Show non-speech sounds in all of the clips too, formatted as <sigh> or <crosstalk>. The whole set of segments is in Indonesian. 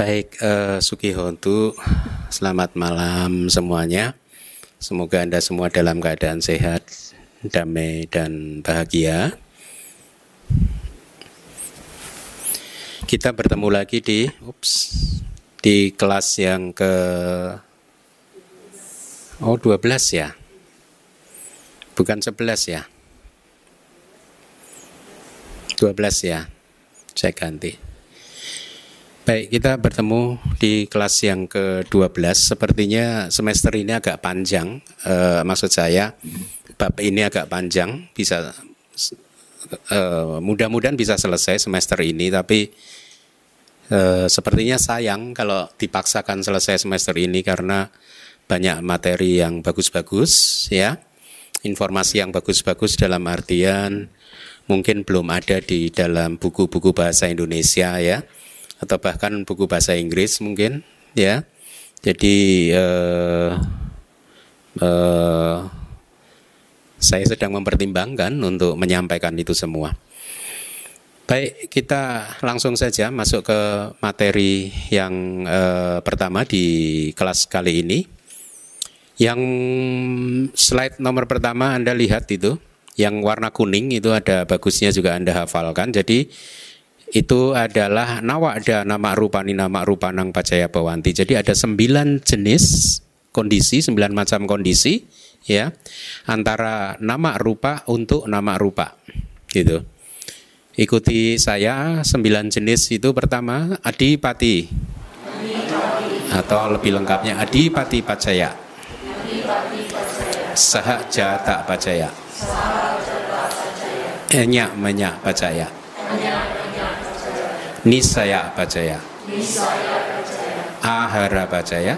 Baik, uh, Suki Hontu, selamat malam semuanya. Semoga Anda semua dalam keadaan sehat, damai, dan bahagia. Kita bertemu lagi di ups, di kelas yang ke Oh, 12 ya. Bukan 11 ya. 12 ya. Saya ganti. Baik, kita bertemu di kelas yang ke-12. Sepertinya semester ini agak panjang. E, maksud saya, bab ini agak panjang. Bisa e, mudah-mudahan bisa selesai semester ini, tapi e, sepertinya sayang kalau dipaksakan selesai semester ini karena banyak materi yang bagus-bagus ya informasi yang bagus-bagus dalam artian mungkin belum ada di dalam buku-buku bahasa Indonesia ya atau bahkan buku bahasa Inggris mungkin ya jadi eh, eh, saya sedang mempertimbangkan untuk menyampaikan itu semua. Baik, kita langsung saja masuk ke materi yang eh, pertama di kelas kali ini. Yang slide nomor pertama Anda lihat itu, yang warna kuning itu ada bagusnya juga Anda hafalkan. Jadi itu adalah nawada nama rupani nama rupanang pacaya bawanti. Jadi ada sembilan jenis kondisi, sembilan macam kondisi ya antara nama rupa untuk nama rupa gitu. Ikuti saya sembilan jenis itu pertama adipati atau lebih lengkapnya adipati pacaya. Saha jata pacaya. Enya menya pacaya. Nisaya pacaya. Ahara pacaya.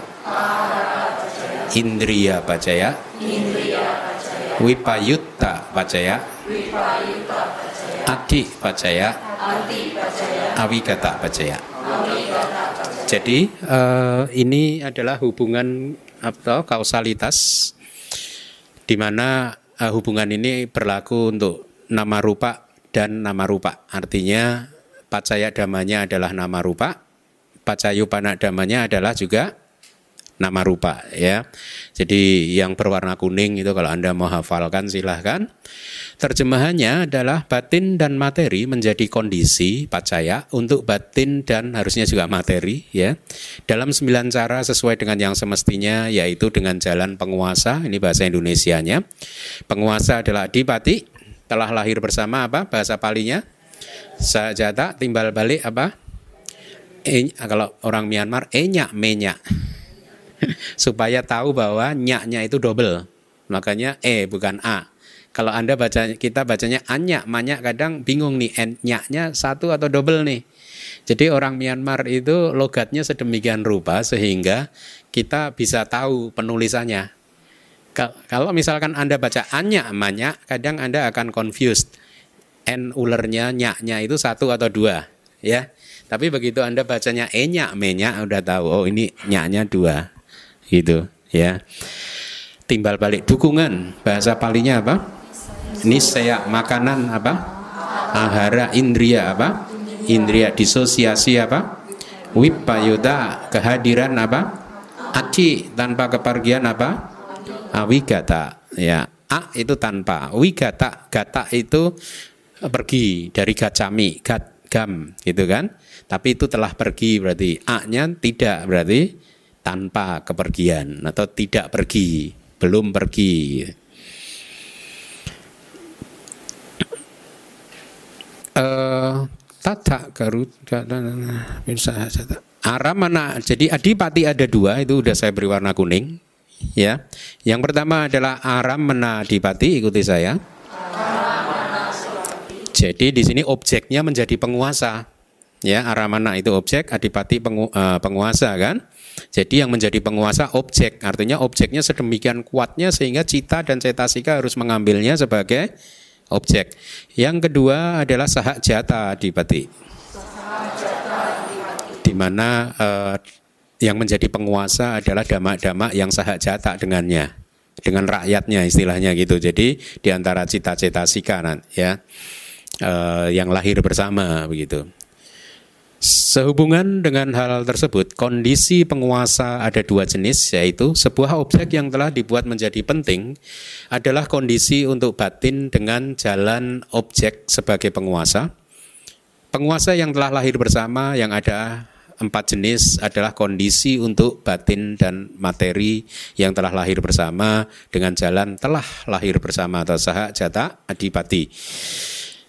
Indriya pacaya. Wipayutta pacaya. Adi pacaya. Awigata pacaya. Jadi uh, ini adalah hubungan atau kausalitas di mana uh, hubungan ini berlaku untuk nama rupa dan nama rupa. Artinya pacaya damanya adalah nama rupa, pacayupana damanya adalah juga nama rupa ya. Jadi yang berwarna kuning itu kalau Anda mau hafalkan silahkan. Terjemahannya adalah batin dan materi menjadi kondisi pacaya untuk batin dan harusnya juga materi ya. Dalam sembilan cara sesuai dengan yang semestinya yaitu dengan jalan penguasa, ini bahasa Indonesianya. Penguasa adalah adipati, telah lahir bersama apa? Bahasa palinya sajata timbal balik apa? E, kalau orang Myanmar enyak menyak <laughs> supaya tahu bahwa nyaknya itu double. Makanya e bukan a. Kalau Anda baca kita bacanya anyak, manyak kadang bingung nih nyaknya satu atau double nih. Jadi orang Myanmar itu logatnya sedemikian rupa sehingga kita bisa tahu penulisannya. Kalau misalkan Anda baca anyak, manyak, kadang Anda akan confused. N ulernya, nyaknya itu satu atau dua, ya. Tapi begitu Anda bacanya enyak, menyak, udah tahu, oh ini nyaknya dua gitu ya. Timbal balik dukungan bahasa palinya apa? Nisaya makanan apa? Ahara indria apa? Indria disosiasi apa? Wipayuda kehadiran apa? Aci tanpa kepergian apa? Awigata ya. A itu tanpa wigata gata itu pergi dari gacami gat gam gitu kan? Tapi itu telah pergi berarti a nya tidak berarti tanpa kepergian atau tidak pergi, belum pergi. Uh, tata garut aram mana? Jadi adipati ada dua itu udah saya beri warna kuning ya. Yang pertama adalah aram mena adipati? Ikuti saya jadi di sini objeknya menjadi penguasa ya aramana itu objek adipati pengu, uh, penguasa kan jadi yang menjadi penguasa objek, artinya objeknya sedemikian kuatnya sehingga cita dan cetasika harus mengambilnya sebagai objek. Yang kedua adalah sahak jata adipati. Di mana eh, yang menjadi penguasa adalah dama-dama yang sahak jata dengannya, dengan rakyatnya istilahnya gitu. Jadi di antara cita-cita sika ya eh, yang lahir bersama begitu. Sehubungan dengan hal tersebut, kondisi penguasa ada dua jenis, yaitu sebuah objek yang telah dibuat menjadi penting adalah kondisi untuk batin dengan jalan objek sebagai penguasa. Penguasa yang telah lahir bersama yang ada empat jenis adalah kondisi untuk batin dan materi yang telah lahir bersama dengan jalan telah lahir bersama atau sahak jata adipati.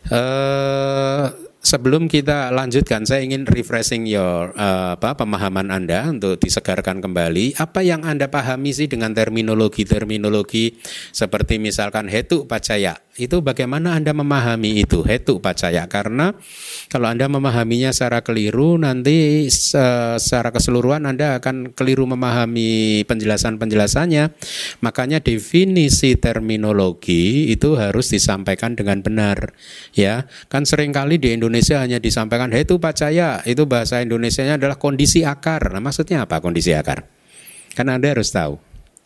Uh, sebelum kita lanjutkan, saya ingin refreshing your uh, apa pemahaman Anda untuk disegarkan kembali. Apa yang Anda pahami sih dengan terminologi-terminologi seperti misalkan hetu pacaya? Itu bagaimana Anda memahami itu hetu pacaya? Karena kalau Anda memahaminya secara keliru, nanti secara keseluruhan Anda akan keliru memahami penjelasan-penjelasannya. Makanya definisi terminologi itu harus disampaikan dengan benar. Ya, kan sering kali di Indonesia hanya disampaikan hey, itu pacaya, itu bahasa Indonesia-nya adalah kondisi akar. Nah, maksudnya apa kondisi akar? Kan Anda harus tahu.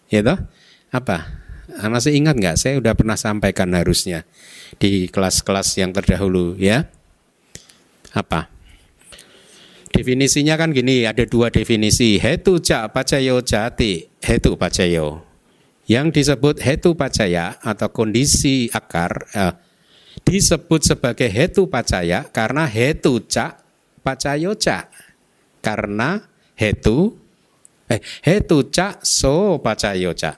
Ya toh? Apa? Masih ingat nggak? Saya sudah pernah sampaikan harusnya di kelas-kelas yang terdahulu ya. Apa? Definisinya kan gini, ada dua definisi. Hetu ca pacayo jati, hetu pacayo. Yang disebut hetu pacaya atau kondisi akar, eh, disebut sebagai hetu pacaya karena hetu cak pacayo cak karena hetu eh hetu cak so pacayo cak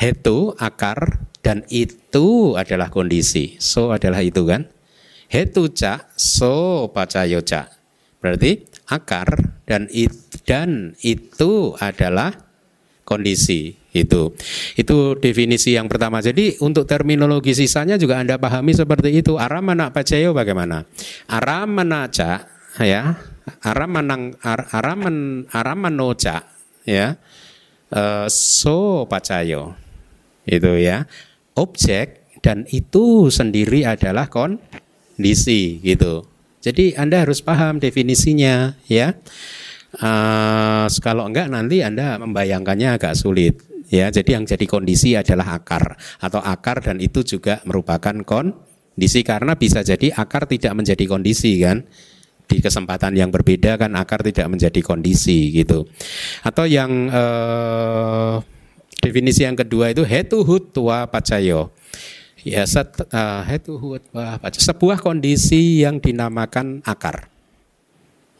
hetu akar dan itu adalah kondisi so adalah itu kan hetu cak so pacayo cak berarti akar dan it, dan itu adalah kondisi itu. Itu definisi yang pertama. Jadi untuk terminologi sisanya juga Anda pahami seperti itu. Aramana pacayo bagaimana? Aramanaca ya. Aramanang ar, araman ya. Uh, so pacayo. Itu ya. Objek dan itu sendiri adalah kondisi gitu. Jadi Anda harus paham definisinya ya. Uh, kalau enggak nanti Anda membayangkannya agak sulit. Ya, jadi yang jadi kondisi adalah akar atau akar dan itu juga merupakan kondisi karena bisa jadi akar tidak menjadi kondisi kan di kesempatan yang berbeda kan akar tidak menjadi kondisi gitu. Atau yang eh, definisi yang kedua itu hetu hut tua pacayo. Ya, set, uh, hetu hut pacayo. sebuah kondisi yang dinamakan akar.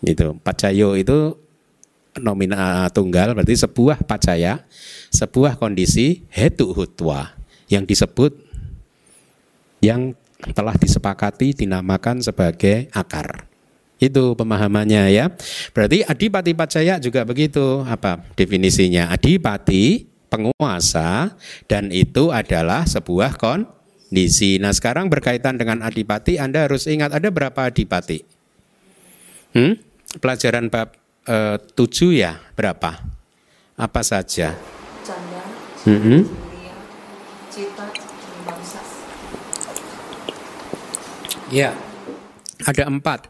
Gitu. Pacayo itu nomina tunggal berarti sebuah pacaya, sebuah kondisi hetu hutwa yang disebut yang telah disepakati dinamakan sebagai akar. Itu pemahamannya ya. Berarti adipati pacaya juga begitu. Apa definisinya? Adipati penguasa dan itu adalah sebuah kondisi. Nah, sekarang berkaitan dengan adipati Anda harus ingat ada berapa adipati? Hmm? Pelajaran bab uh, tujuh ya berapa? Apa saja? Canda, mm -hmm. cita, Ya, ada empat.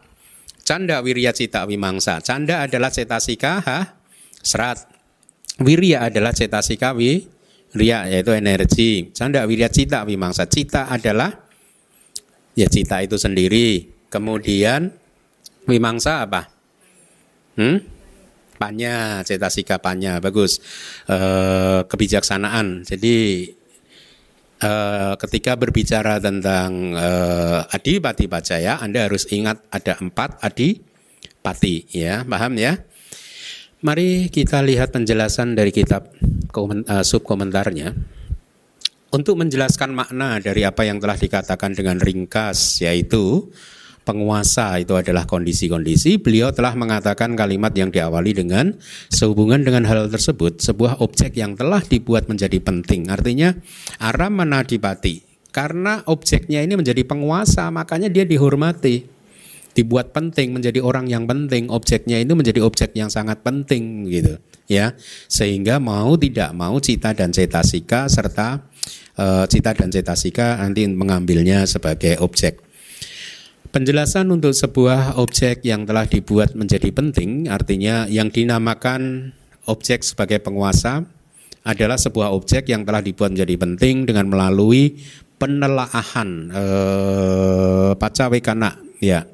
Canda, wirya, cita, wimangsa. Canda adalah cetasika, ha? serat. Wirya adalah cetasika, wi, ria yaitu energi. Canda, wirya, cita, wimangsa. Cita adalah ya cita itu sendiri. Kemudian wimangsa apa? Hmm? Panya, cetasika panya, bagus. E, kebijaksanaan. Jadi e, ketika berbicara tentang e, adipati pacaya, Anda harus ingat ada empat adipati, ya, paham ya? Mari kita lihat penjelasan dari kitab uh, subkomentarnya. Untuk menjelaskan makna dari apa yang telah dikatakan dengan ringkas, yaitu penguasa itu adalah kondisi-kondisi, beliau telah mengatakan kalimat yang diawali dengan sehubungan dengan hal tersebut, sebuah objek yang telah dibuat menjadi penting. Artinya aram menadipati. Karena objeknya ini menjadi penguasa, makanya dia dihormati. Dibuat penting menjadi orang yang penting, objeknya itu menjadi objek yang sangat penting gitu, ya. Sehingga mau tidak mau cita dan cetasika serta uh, cita dan cetasika nanti mengambilnya sebagai objek. Penjelasan untuk sebuah objek yang telah dibuat menjadi penting, artinya yang dinamakan objek sebagai penguasa adalah sebuah objek yang telah dibuat menjadi penting dengan melalui penelaahan eh, pacawekana ya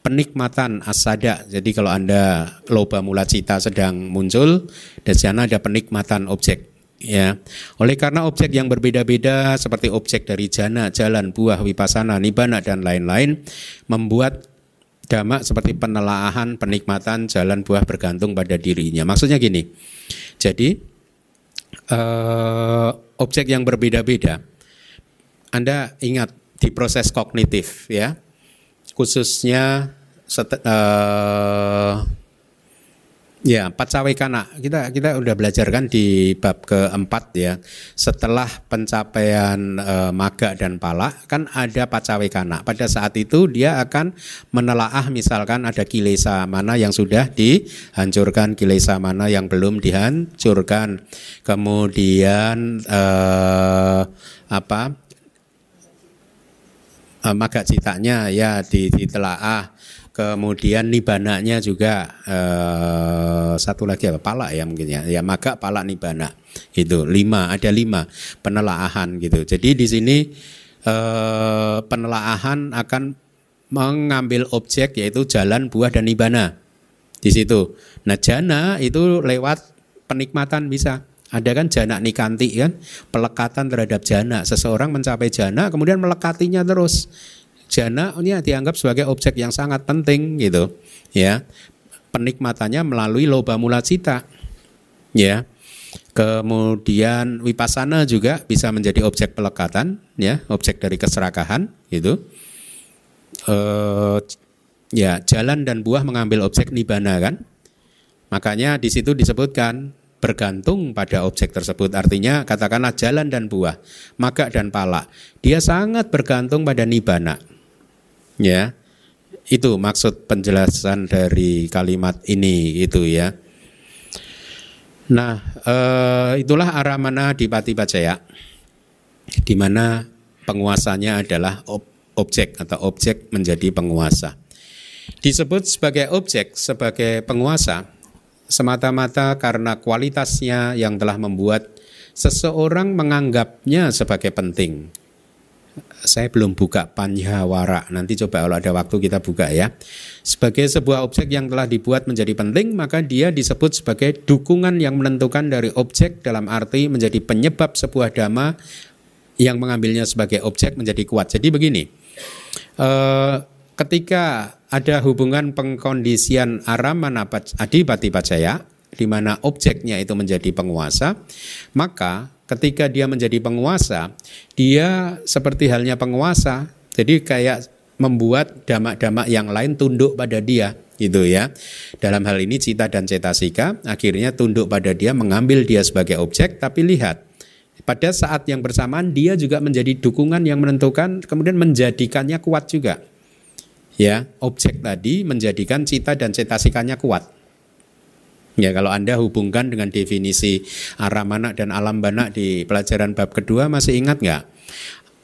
penikmatan asada. Jadi kalau Anda loba mula cita sedang muncul, di sana ada penikmatan objek ya. Oleh karena objek yang berbeda-beda seperti objek dari jana, jalan, buah, wipasana, nibana dan lain-lain membuat damak seperti penelaahan, penikmatan, jalan, buah bergantung pada dirinya. Maksudnya gini. Jadi uh, objek yang berbeda-beda Anda ingat di proses kognitif ya. Khususnya set, uh, Ya, pacawekana. Kita kita udah belajar kan di bab keempat ya. Setelah pencapaian e, maga dan pala kan ada pacawekana. Pada saat itu dia akan menelaah misalkan ada kilesa mana yang sudah dihancurkan, kilesa mana yang belum dihancurkan. Kemudian e, apa? E, maga citanya ya ditelaah. Kemudian nibananya juga eh, satu lagi apa? Pala ya mungkin ya. Ya maka pala nibana itu lima ada lima penelaahan gitu. Jadi di sini eh, penelaahan akan mengambil objek yaitu jalan buah dan nibana. Di situ. Nah jana itu lewat penikmatan bisa ada kan jana nikanti kan? Pelekatan terhadap jana seseorang mencapai jana kemudian melekatinya terus. Jana ini dianggap sebagai objek yang sangat penting gitu ya. Penikmatannya melalui loba mula cita ya. Kemudian wipasana juga bisa menjadi objek pelekatan ya. Objek dari keserakahan gitu. E, ya jalan dan buah mengambil objek nibana kan? Makanya di situ disebutkan bergantung pada objek tersebut. Artinya katakanlah jalan dan buah, maka dan pala. Dia sangat bergantung pada nibana. Ya. Itu maksud penjelasan dari kalimat ini itu ya. Nah, eh, itulah aramana di Pati Pacaya di mana penguasanya adalah ob objek atau objek menjadi penguasa. Disebut sebagai objek sebagai penguasa semata-mata karena kualitasnya yang telah membuat seseorang menganggapnya sebagai penting saya belum buka panjawara. Nanti coba kalau ada waktu kita buka ya. Sebagai sebuah objek yang telah dibuat menjadi penting, maka dia disebut sebagai dukungan yang menentukan dari objek dalam arti menjadi penyebab sebuah dhamma yang mengambilnya sebagai objek menjadi kuat. Jadi begini, eh, ketika ada hubungan pengkondisian aramana adipati pacaya, di mana objeknya itu menjadi penguasa, maka ketika dia menjadi penguasa, dia seperti halnya penguasa, jadi kayak membuat damak-damak yang lain tunduk pada dia gitu ya. Dalam hal ini cita dan cetasika akhirnya tunduk pada dia, mengambil dia sebagai objek, tapi lihat pada saat yang bersamaan dia juga menjadi dukungan yang menentukan kemudian menjadikannya kuat juga. Ya, objek tadi menjadikan cita dan cetasikanya kuat. Ya kalau Anda hubungkan dengan definisi aramana dan alam bana di pelajaran bab kedua masih ingat nggak?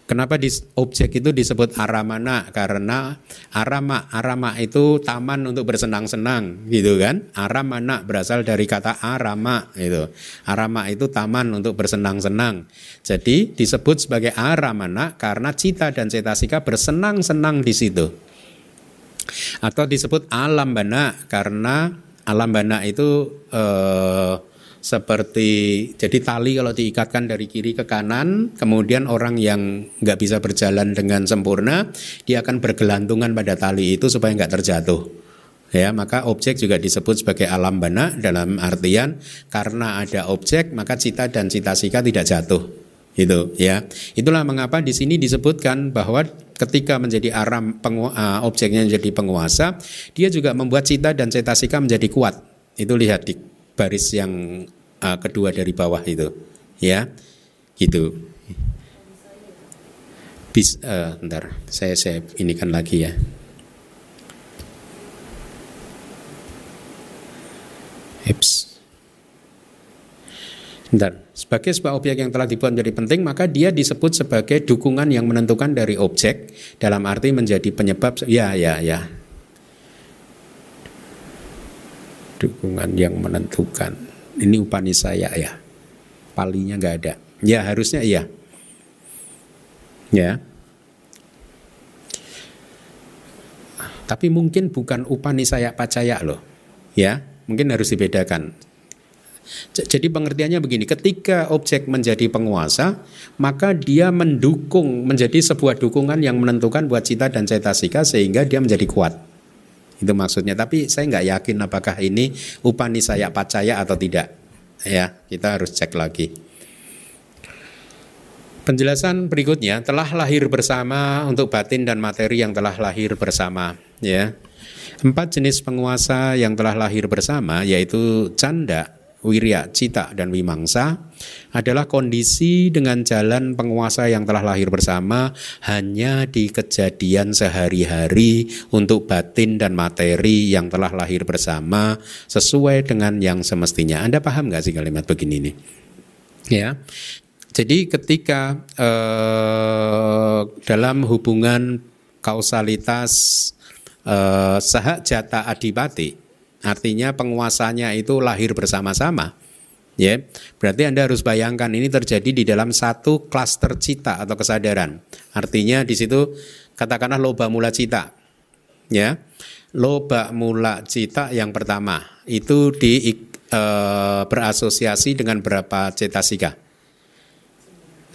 Kenapa di objek itu disebut aramana? Karena arama, arama itu taman untuk bersenang-senang, gitu kan? Aramana berasal dari kata arama, itu. Arama itu taman untuk bersenang-senang. Jadi disebut sebagai aramana karena cita dan cetasika bersenang-senang di situ. Atau disebut alam bana karena alam bana itu eh, seperti jadi tali kalau diikatkan dari kiri ke kanan, kemudian orang yang nggak bisa berjalan dengan sempurna, dia akan bergelantungan pada tali itu supaya nggak terjatuh. Ya, maka objek juga disebut sebagai alam bana dalam artian karena ada objek maka cita dan cita sika tidak jatuh. Itu ya. Itulah mengapa di sini disebutkan bahwa ketika menjadi aram pengu, uh, objeknya menjadi penguasa, dia juga membuat cita dan cetasika menjadi kuat. Itu lihat di baris yang uh, kedua dari bawah itu, ya, gitu. Bis, uh, ntar saya saya inikan lagi ya. Eps. Bentar. Sebagai sebuah objek yang telah dibuat menjadi penting, maka dia disebut sebagai dukungan yang menentukan dari objek dalam arti menjadi penyebab ya ya ya. Dukungan yang menentukan. Ini upani saya ya. Palinya nggak ada. Ya harusnya iya. Ya. Tapi mungkin bukan upanisaya pacaya loh. Ya, mungkin harus dibedakan. Jadi pengertiannya begini, ketika objek menjadi penguasa, maka dia mendukung menjadi sebuah dukungan yang menentukan buat cita dan cetasika sehingga dia menjadi kuat. Itu maksudnya. Tapi saya nggak yakin apakah ini upanisaya pacaya atau tidak. Ya, kita harus cek lagi. Penjelasan berikutnya telah lahir bersama untuk batin dan materi yang telah lahir bersama. Ya, empat jenis penguasa yang telah lahir bersama yaitu canda, wirya, cita, dan wimangsa adalah kondisi dengan jalan penguasa yang telah lahir bersama hanya di kejadian sehari-hari untuk batin dan materi yang telah lahir bersama sesuai dengan yang semestinya. Anda paham nggak sih kalimat begini nih? Ya, jadi ketika eh, dalam hubungan kausalitas eh, jata adipati, artinya penguasanya itu lahir bersama-sama. Ya, berarti Anda harus bayangkan ini terjadi di dalam satu klaster cita atau kesadaran. Artinya di situ katakanlah loba mula cita. Ya. Loba mula cita yang pertama itu di e, berasosiasi dengan berapa cetasika?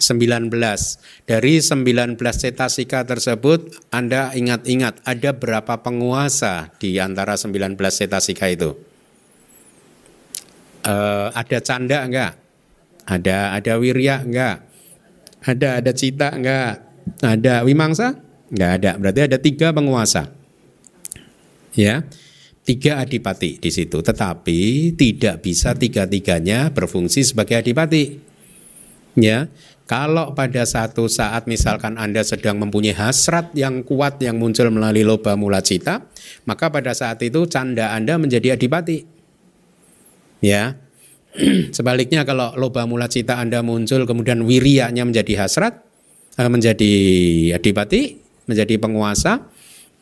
19. Dari 19 cetasika tersebut Anda ingat-ingat ada berapa penguasa di antara 19 cetasika itu? Uh, ada canda enggak? Ada ada wirya enggak? Ada ada cita enggak? Ada wimangsa? Enggak ada. Berarti ada tiga penguasa. Ya. Tiga adipati di situ, tetapi tidak bisa tiga-tiganya berfungsi sebagai adipati. Ya, kalau pada satu saat misalkan Anda sedang mempunyai hasrat yang kuat yang muncul melalui loba mula cita, maka pada saat itu canda Anda menjadi adipati. Ya. <clears throat> Sebaliknya kalau loba mula cita Anda muncul kemudian wirianya menjadi hasrat, eh, menjadi adipati, menjadi penguasa,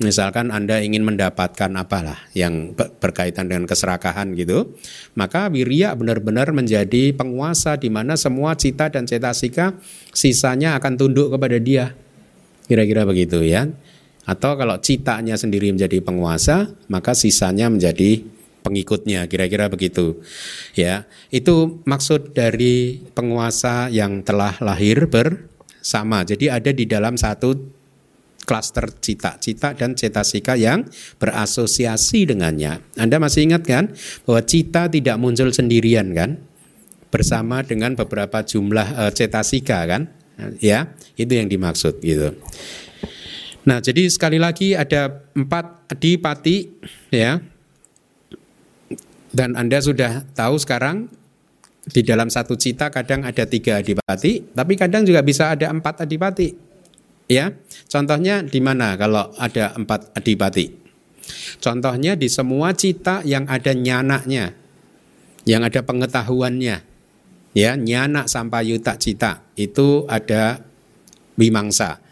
misalkan Anda ingin mendapatkan apalah yang berkaitan dengan keserakahan gitu, maka wirya benar-benar menjadi penguasa di mana semua cita dan cetasika sisanya akan tunduk kepada dia. Kira-kira begitu ya. Atau kalau citanya sendiri menjadi penguasa, maka sisanya menjadi pengikutnya kira-kira begitu ya itu maksud dari penguasa yang telah lahir bersama jadi ada di dalam satu klaster cita, cita dan cetasika yang berasosiasi dengannya. Anda masih ingat kan bahwa cita tidak muncul sendirian kan? Bersama dengan beberapa jumlah uh, cetasika kan? Ya, itu yang dimaksud gitu. Nah, jadi sekali lagi ada empat adipati ya. Dan Anda sudah tahu sekarang di dalam satu cita kadang ada tiga adipati, tapi kadang juga bisa ada empat adipati. Ya, contohnya di mana kalau ada empat adipati? Contohnya di semua cita yang ada nyanaknya, yang ada pengetahuannya. Ya, nyanak sampai yuta cita itu ada wimangsa.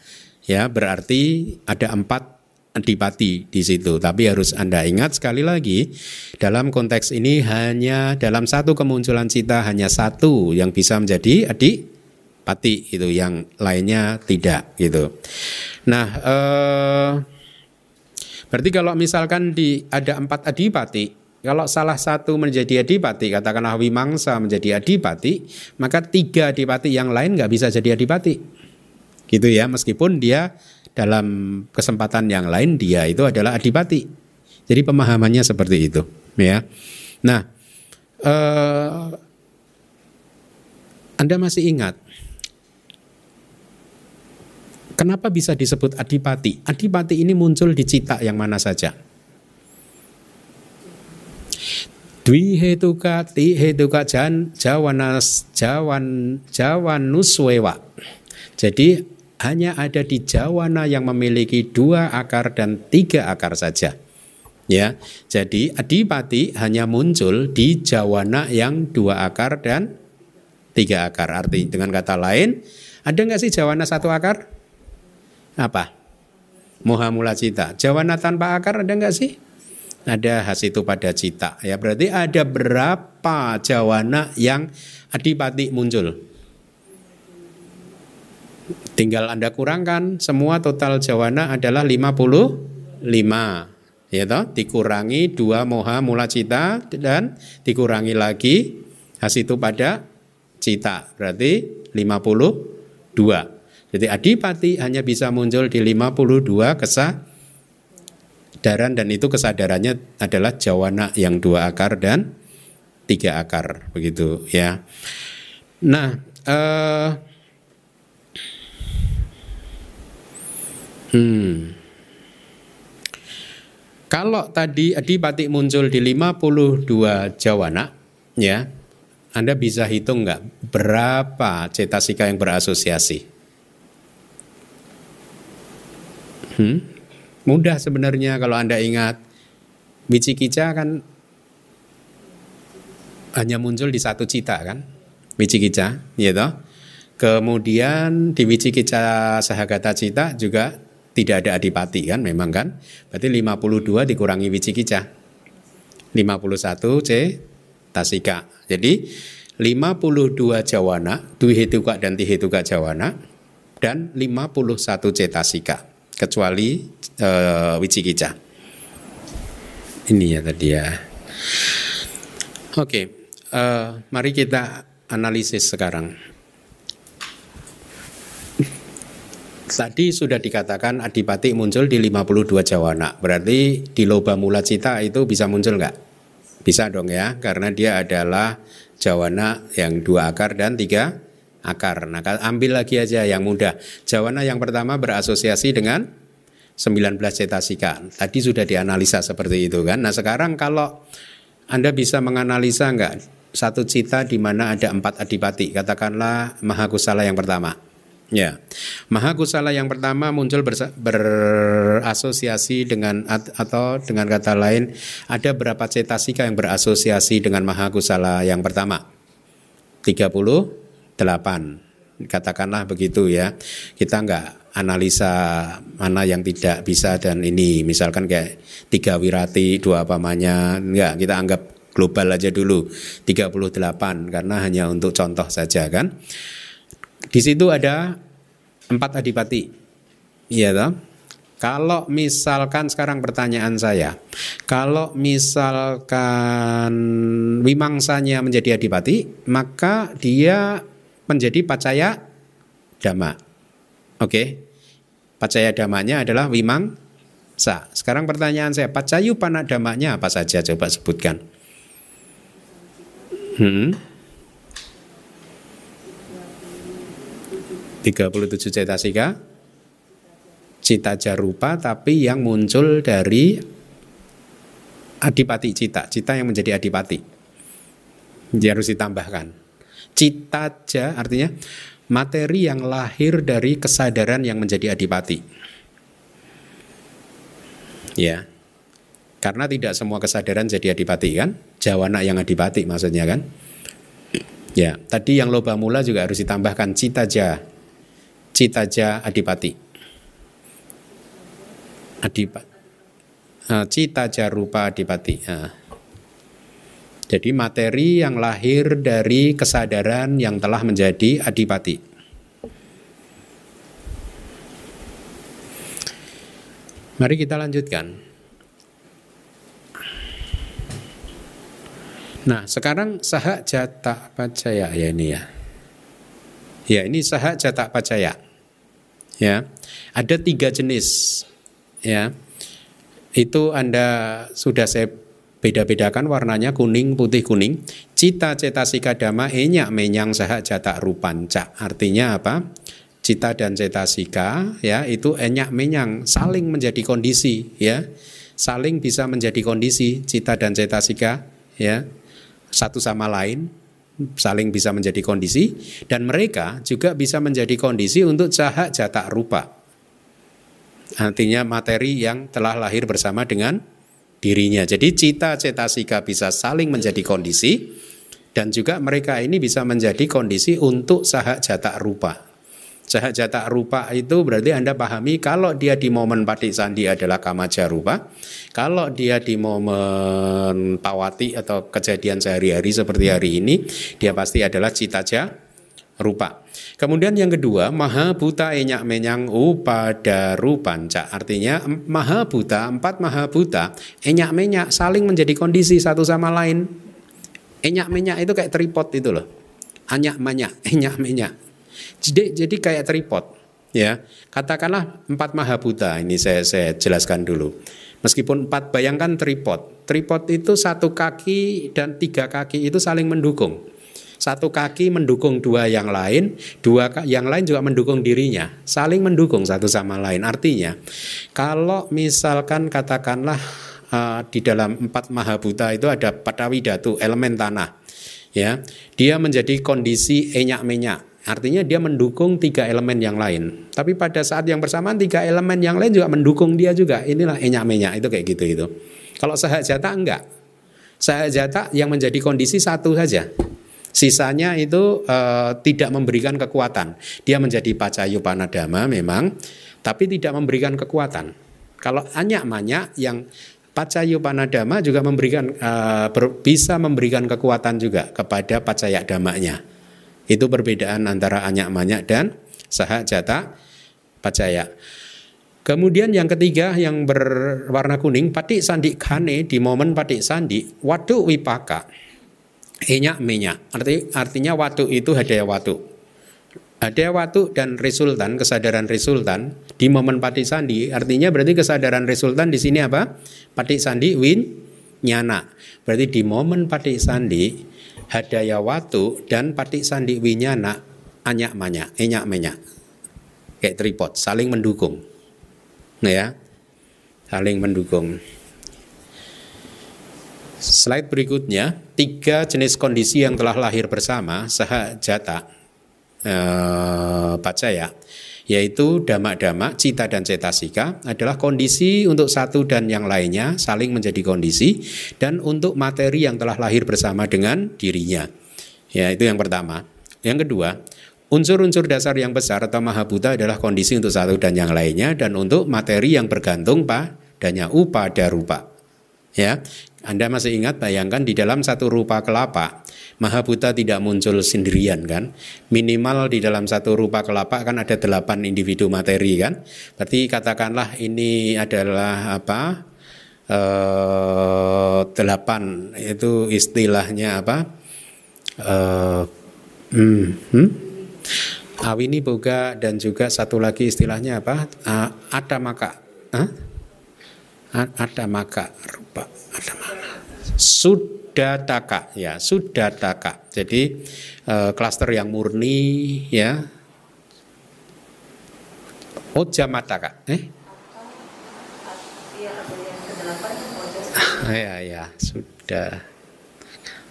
Ya, berarti ada empat adipati di situ. Tapi harus Anda ingat sekali lagi, dalam konteks ini hanya dalam satu kemunculan cita hanya satu yang bisa menjadi adik pati itu yang lainnya tidak gitu. Nah, eh, berarti kalau misalkan di ada empat adipati, kalau salah satu menjadi adipati, katakanlah Wimangsa menjadi adipati, maka tiga adipati yang lain nggak bisa jadi adipati, gitu ya. Meskipun dia dalam kesempatan yang lain dia itu adalah adipati. Jadi pemahamannya seperti itu, ya. Nah, eh, anda masih ingat Kenapa bisa disebut adipati? Adipati ini muncul di cita yang mana saja. Dwi hetuka ti hetuka jan jawanas jawan jawanuswewa. Jadi hanya ada di jawana yang memiliki dua akar dan tiga akar saja. Ya, jadi adipati hanya muncul di jawana yang dua akar dan tiga akar. Arti dengan kata lain, ada nggak sih jawana satu akar? Apa? Moha mula cita. Jawana tanpa akar ada nggak sih? Ada itu pada cita. Ya berarti ada berapa jawana yang adipati muncul? Tinggal Anda kurangkan semua total jawana adalah 55 lima ya toh dikurangi dua moha mula cita dan dikurangi lagi hasitu pada cita berarti 52 jadi adipati hanya bisa muncul di 52 kesadaran dan itu kesadarannya adalah jawana yang dua akar dan tiga akar begitu ya nah eh, Hmm. Kalau tadi adipati muncul di 52 jawana, ya, Anda bisa hitung nggak berapa cetasika yang berasosiasi? Hmm? Mudah sebenarnya kalau Anda ingat. Wicikica kan hanya muncul di satu cita kan? Wicikica, ya toh? Kemudian di Wicikica Sahagata Cita juga tidak ada adipati kan memang kan. Berarti 52 dikurangi wicikica. 51 C tasika. Jadi 52 jawana, duhetuka dan tihetuka jawana dan 51 cetasika kecuali uh, wicikica. Ini ya tadi ya. Oke, okay, uh, eh, mari kita analisis sekarang. Tadi sudah dikatakan adipati muncul di 52 jawana. Berarti di loba mula cita itu bisa muncul nggak? Bisa dong ya, karena dia adalah jawana yang dua akar dan tiga akar. Nah, ambil lagi aja yang mudah. Jawana yang pertama berasosiasi dengan 19 cetasika. Tadi sudah dianalisa seperti itu kan. Nah, sekarang kalau Anda bisa menganalisa enggak satu cita di mana ada empat adipati, katakanlah Mahakusala yang pertama. Ya, maha kusala yang pertama muncul berasosiasi dengan atau dengan kata lain ada berapa cetasika yang berasosiasi dengan maha kusala yang pertama? 38 katakanlah begitu ya. Kita nggak analisa mana yang tidak bisa dan ini misalkan kayak tiga wirati dua pamannya enggak kita anggap global aja dulu 38 karena hanya untuk contoh saja kan. Di situ ada empat adipati. Iya toh? Kalau misalkan sekarang pertanyaan saya, kalau misalkan wimangsanya menjadi adipati, maka dia menjadi pacaya dhamma. Oke. Okay? Pacaya damanya adalah wimangsa. Sekarang pertanyaan saya, pacayu panadamanya apa saja? Coba sebutkan. Hmm. 37 cetasika cita jarupa tapi yang muncul dari adipati cita, cita yang menjadi adipati. Dia harus ditambahkan. Cita ja artinya materi yang lahir dari kesadaran yang menjadi adipati. Ya. Karena tidak semua kesadaran jadi adipati kan? Jawana yang adipati maksudnya kan? Ya, tadi yang loba mula juga harus ditambahkan cita ja Citaja Adipati. Adipa. Uh, Citaja Rupa Adipati. Jadi materi yang lahir dari kesadaran yang telah menjadi adipati. Mari kita lanjutkan. Nah, sekarang saha jata pacaya ya ini ya. Ya, ini saha jata pacaya ya ada tiga jenis ya itu anda sudah saya beda-bedakan warnanya kuning putih kuning. Cita cetasika dama enyak menyang saha jata rupanca artinya apa? Cita dan cetasika ya itu enyak menyang. Saling menjadi kondisi ya. Saling bisa menjadi kondisi cita dan cetasika ya. Satu sama lain saling bisa menjadi kondisi. Dan mereka juga bisa menjadi kondisi untuk jahat jatak rupa. Artinya materi yang telah lahir bersama dengan dirinya. Jadi cita cetasika bisa saling menjadi kondisi dan juga mereka ini bisa menjadi kondisi untuk sahak jatak rupa. Sahajata rupa itu berarti Anda pahami kalau dia di momen pati sandi adalah kamaja rupa. Kalau dia di momen pawati atau kejadian sehari-hari seperti hari ini, dia pasti adalah citaja rupa. Kemudian yang kedua, maha buta enyak menyang upada rupanca. Artinya maha buta, empat maha buta, enyak menyak saling menjadi kondisi satu sama lain. Enyak menyak itu kayak tripod itu loh. Anyak manyak, <laughs> enyak menyak. Jadi, jadi kayak tripod. Ya, katakanlah empat maha buta. Ini saya, saya jelaskan dulu. Meskipun empat, bayangkan tripod. Tripod itu satu kaki dan tiga kaki itu saling mendukung. Satu kaki mendukung dua yang lain, dua yang lain juga mendukung dirinya, saling mendukung satu sama lain. Artinya, kalau misalkan katakanlah uh, di dalam empat mahabuta itu ada patawidatu, elemen tanah, ya, dia menjadi kondisi enyak menyak. Artinya dia mendukung tiga elemen yang lain. Tapi pada saat yang bersamaan tiga elemen yang lain juga mendukung dia juga. Inilah enyak menyak itu kayak gitu itu. Kalau sahajata enggak. Sahajata yang menjadi kondisi satu saja. Sisanya itu uh, tidak memberikan kekuatan. Dia menjadi pacayu panadama memang, tapi tidak memberikan kekuatan. Kalau anyak manyak yang pacayu panadama juga memberikan uh, ber, bisa memberikan kekuatan juga kepada pacaya damanya. Itu perbedaan antara anyak manyak dan sahajata pacaya. Kemudian yang ketiga yang berwarna kuning, patik sandi kane di momen patik sandi, wadu wipaka. Enyak minyak. Arti, artinya waktu itu hadiah waktu. Hadiah waktu dan resultan, kesadaran resultan di momen pati sandi, artinya berarti kesadaran resultan di sini apa? Pati sandi win nyana. Berarti di momen pati sandi, hadiah waktu dan pati sandi winyana anyak manyak, enyak minyak. Kayak tripod, saling mendukung. Nah ya, saling mendukung. Slide berikutnya, tiga jenis kondisi yang telah lahir bersama sahajata eh, pacaya, yaitu damak-damak, cita dan cetasika adalah kondisi untuk satu dan yang lainnya saling menjadi kondisi dan untuk materi yang telah lahir bersama dengan dirinya. Ya, itu yang pertama. Yang kedua, unsur-unsur dasar yang besar atau mahabuta adalah kondisi untuk satu dan yang lainnya dan untuk materi yang bergantung padanya upada rupa. Ya, anda masih ingat bayangkan di dalam satu rupa kelapa Mahabuta tidak muncul sendirian kan Minimal di dalam satu rupa kelapa kan ada delapan individu materi kan Berarti katakanlah ini adalah apa eh, Delapan itu istilahnya apa eh, hmm, hmm? Awini boga dan juga satu lagi istilahnya apa? Uh, ada maka. Huh? Ada maka rupa ada mana? Sudataka ya, sudataka. Jadi uh, klaster yang murni ya. Ojamataka. Eh? ya ya sudah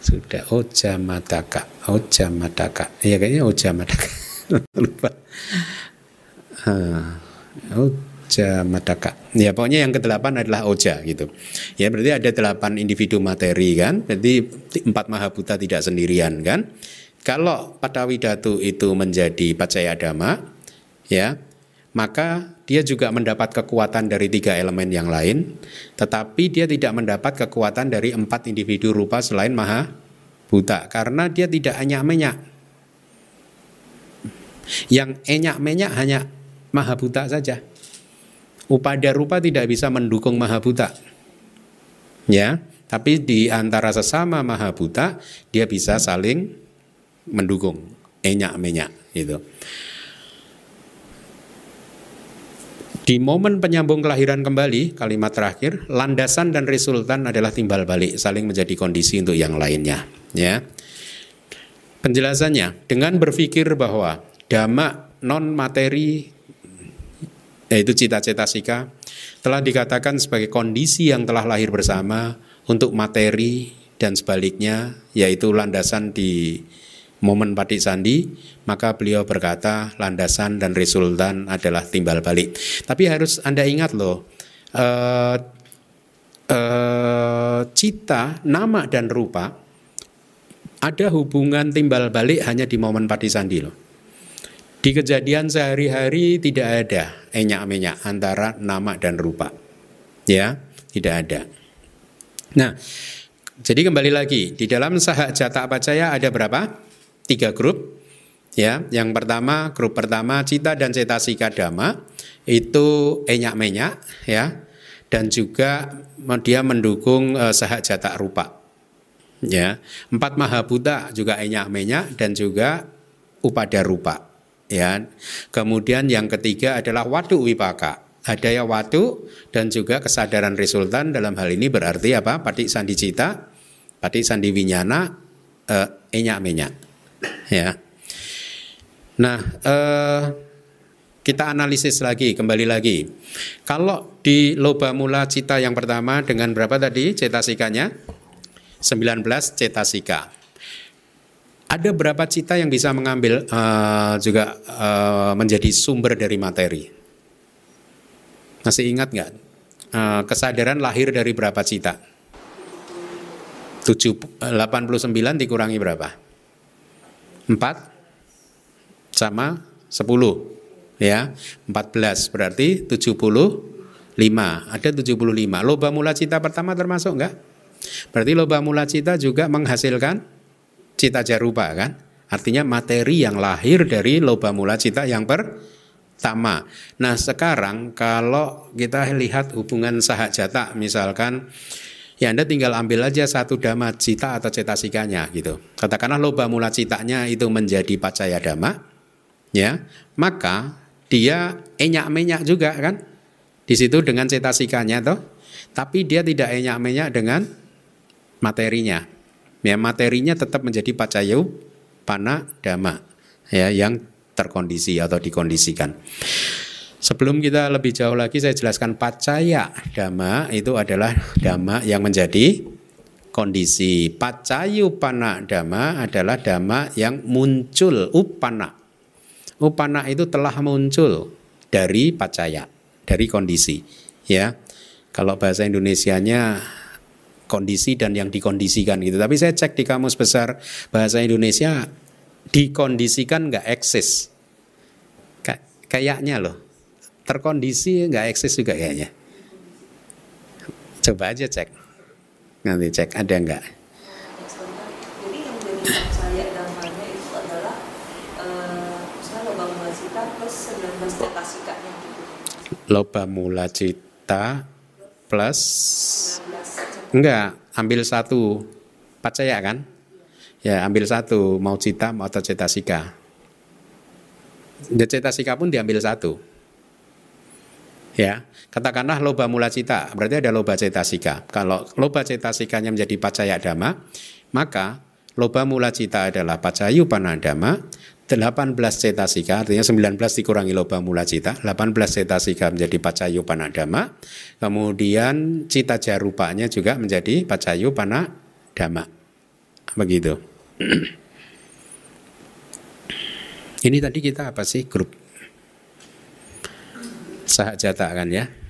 sudah ojamataka ojamataka ya kayaknya ojamataka <laughs> lupa uh, Oja Madaka. Ya pokoknya yang kedelapan adalah Oja gitu. Ya berarti ada delapan individu materi kan. Berarti empat mahabuta tidak sendirian kan. Kalau Patawidatu itu menjadi Pacaya Dhamma ya maka dia juga mendapat kekuatan dari tiga elemen yang lain, tetapi dia tidak mendapat kekuatan dari empat individu rupa selain maha buta karena dia tidak enyak menyak. Yang enyak menyak hanya maha buta saja. Upada rupa tidak bisa mendukung mahabuta. Ya, tapi di antara sesama mahabuta dia bisa saling mendukung, enyak menyak gitu. Di momen penyambung kelahiran kembali, kalimat terakhir, landasan dan resultan adalah timbal balik, saling menjadi kondisi untuk yang lainnya. Ya, penjelasannya dengan berpikir bahwa dhamma non materi yaitu cita-cita sika, telah dikatakan sebagai kondisi yang telah lahir bersama untuk materi dan sebaliknya, yaitu landasan di momen patik sandi, maka beliau berkata landasan dan resultan adalah timbal balik. Tapi harus Anda ingat loh, uh, uh, cita, nama dan rupa ada hubungan timbal balik hanya di momen patik sandi loh. Di kejadian sehari-hari tidak ada enyak-menyak antara nama dan rupa. Ya, tidak ada. Nah, jadi kembali lagi, di dalam sahak jata pacaya ada berapa? Tiga grup. Ya, yang pertama grup pertama cita dan cetasika dhamma itu enyak-menyak ya dan juga dia mendukung uh, sahajata rupa. Ya, empat mahabuta juga enyak-menyak dan juga upada rupa. Ya, kemudian yang ketiga adalah watu wipaka. Adaya watu dan juga kesadaran resultan dalam hal ini berarti apa? Patik sandi cita, patik sandi winyana, uh, enyak-menyak. Ya. Nah, eh, kita analisis lagi, kembali lagi. Kalau di loba mula cita yang pertama dengan berapa tadi cetasikanya? 19 cetasika. Ada berapa cita yang bisa mengambil uh, juga uh, menjadi sumber dari materi? Masih ingat nggak? Uh, kesadaran lahir dari berapa cita? 7, 89 dikurangi berapa? 4? sama 10 ya 14 berarti 75 ada 75 loba mula cita pertama termasuk enggak berarti loba mula cita juga menghasilkan cita jarupa kan? Artinya materi yang lahir dari loba mula cita yang pertama. Nah sekarang kalau kita lihat hubungan sahajata misalkan ya Anda tinggal ambil aja satu dhamma cita atau cetasikanya gitu. Katakanlah loba mula citanya itu menjadi pacaya dhamma, ya maka dia enyak-menyak juga kan? Di situ dengan cetasikanya toh. Tapi dia tidak enyak-menyak dengan materinya ya materinya tetap menjadi pacayu pana dama ya yang terkondisi atau dikondisikan Sebelum kita lebih jauh lagi saya jelaskan pacaya dama itu adalah dama yang menjadi kondisi. Pacayu pana dama adalah dama yang muncul upana upana itu telah muncul dari pacaya, dari kondisi. Ya, kalau bahasa Indonesianya kondisi dan yang dikondisikan gitu. Tapi saya cek di kamus besar bahasa Indonesia dikondisikan nggak eksis. kayaknya loh, terkondisi nggak eksis juga kayaknya. Coba aja cek, nanti cek ada nggak. loba mula cita plus enggak ambil satu. Pacaya kan? Ya ambil satu. Mau cita mau atau cetasika cetasika pun diambil satu. Ya katakanlah loba mula cita. Berarti ada loba cetasika kalau loba cetasikanya menjadi pacaya dhamma maka loba mula cita adalah pacayu panadama 18 cetasika artinya 19 dikurangi loba mula cita 18 cetasika menjadi pacayu panadama kemudian cita jarupanya juga menjadi pacayu panadama. Begitu. Ini tadi kita apa sih? Grup. Sahajata kan ya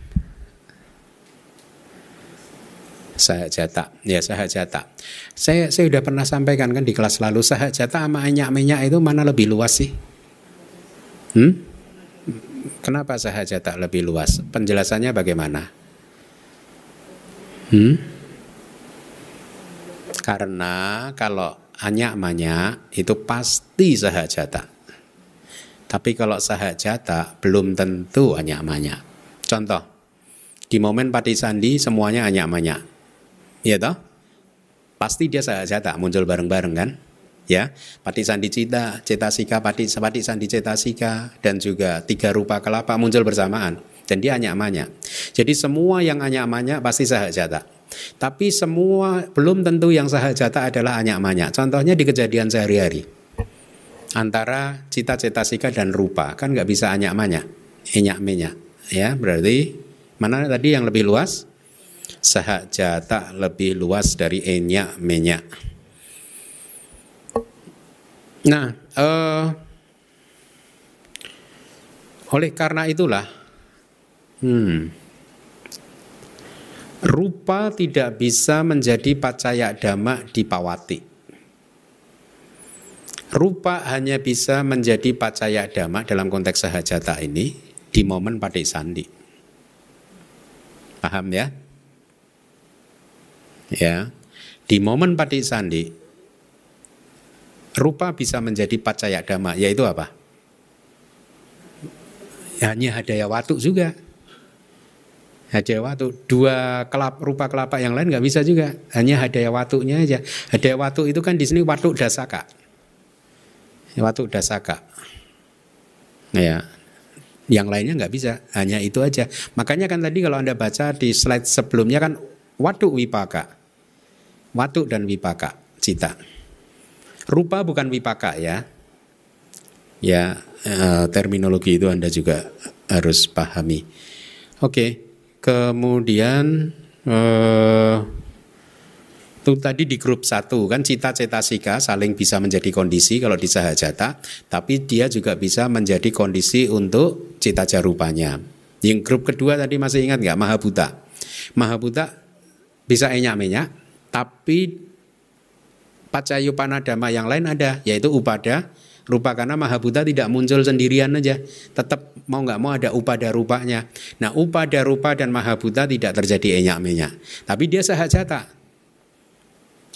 sahajata ya sahajata saya saya sudah pernah sampaikan kan di kelas lalu sahajata sama anyak minyak itu mana lebih luas sih? Hmm? kenapa sahajata lebih luas? Penjelasannya bagaimana? Hmm? karena kalau anyak minyak itu pasti sahajata tapi kalau sahajata belum tentu anyak minyak. Contoh di momen pati sandi semuanya anyak minyak ya toh? Pasti dia tak muncul bareng-bareng kan? Ya, pati sandi cita, cetasika, pati, pati sandi cetasika, dan juga tiga rupa kelapa muncul bersamaan. Dan dia hanya amanya. Jadi semua yang hanya amanya pasti sahajata. Tapi semua belum tentu yang sahajata adalah hanya amanya. Contohnya di kejadian sehari-hari. Antara cita cetasika dan rupa kan nggak bisa hanya amanya, enyak menyak. Ya, berarti mana tadi yang lebih luas? Sahajata lebih luas dari enya menya. Nah, uh, oleh karena itulah, hmm, rupa tidak bisa menjadi pacaya dhamma di pawati. Rupa hanya bisa menjadi pacaya dhamma dalam konteks sahajata ini di momen padik sandi. Paham ya? Ya di momen patik sandi rupa bisa menjadi pacaya dhamma, yaitu apa? Hanya hadaya watu juga. Hadaya watu. Dua kelap, rupa kelapa yang lain nggak bisa juga. Hanya hadaya watunya aja. Hadaya watu itu kan di sini watu dasaka. Watu dasaka. Ya, yang lainnya nggak bisa, hanya itu aja. Makanya kan tadi kalau Anda baca di slide sebelumnya kan watu wipaka. Watu dan wipaka, cita. Rupa bukan wipaka ya. Ya, eh, terminologi itu Anda juga harus pahami. Oke, kemudian eh, itu tadi di grup satu kan cita cetasika saling bisa menjadi kondisi kalau di sahajata, tapi dia juga bisa menjadi kondisi untuk cita jarupanya. Yang grup kedua tadi masih ingat nggak Mahabuta? Mahabuta bisa enyak menyak, tapi pacayupanadama yang lain ada, yaitu upada rupa. Karena Mahabuta tidak muncul sendirian aja, tetap mau nggak mau ada upada rupanya. Nah upada rupa dan Mahabuta tidak terjadi enyak menyak, tapi dia sahajata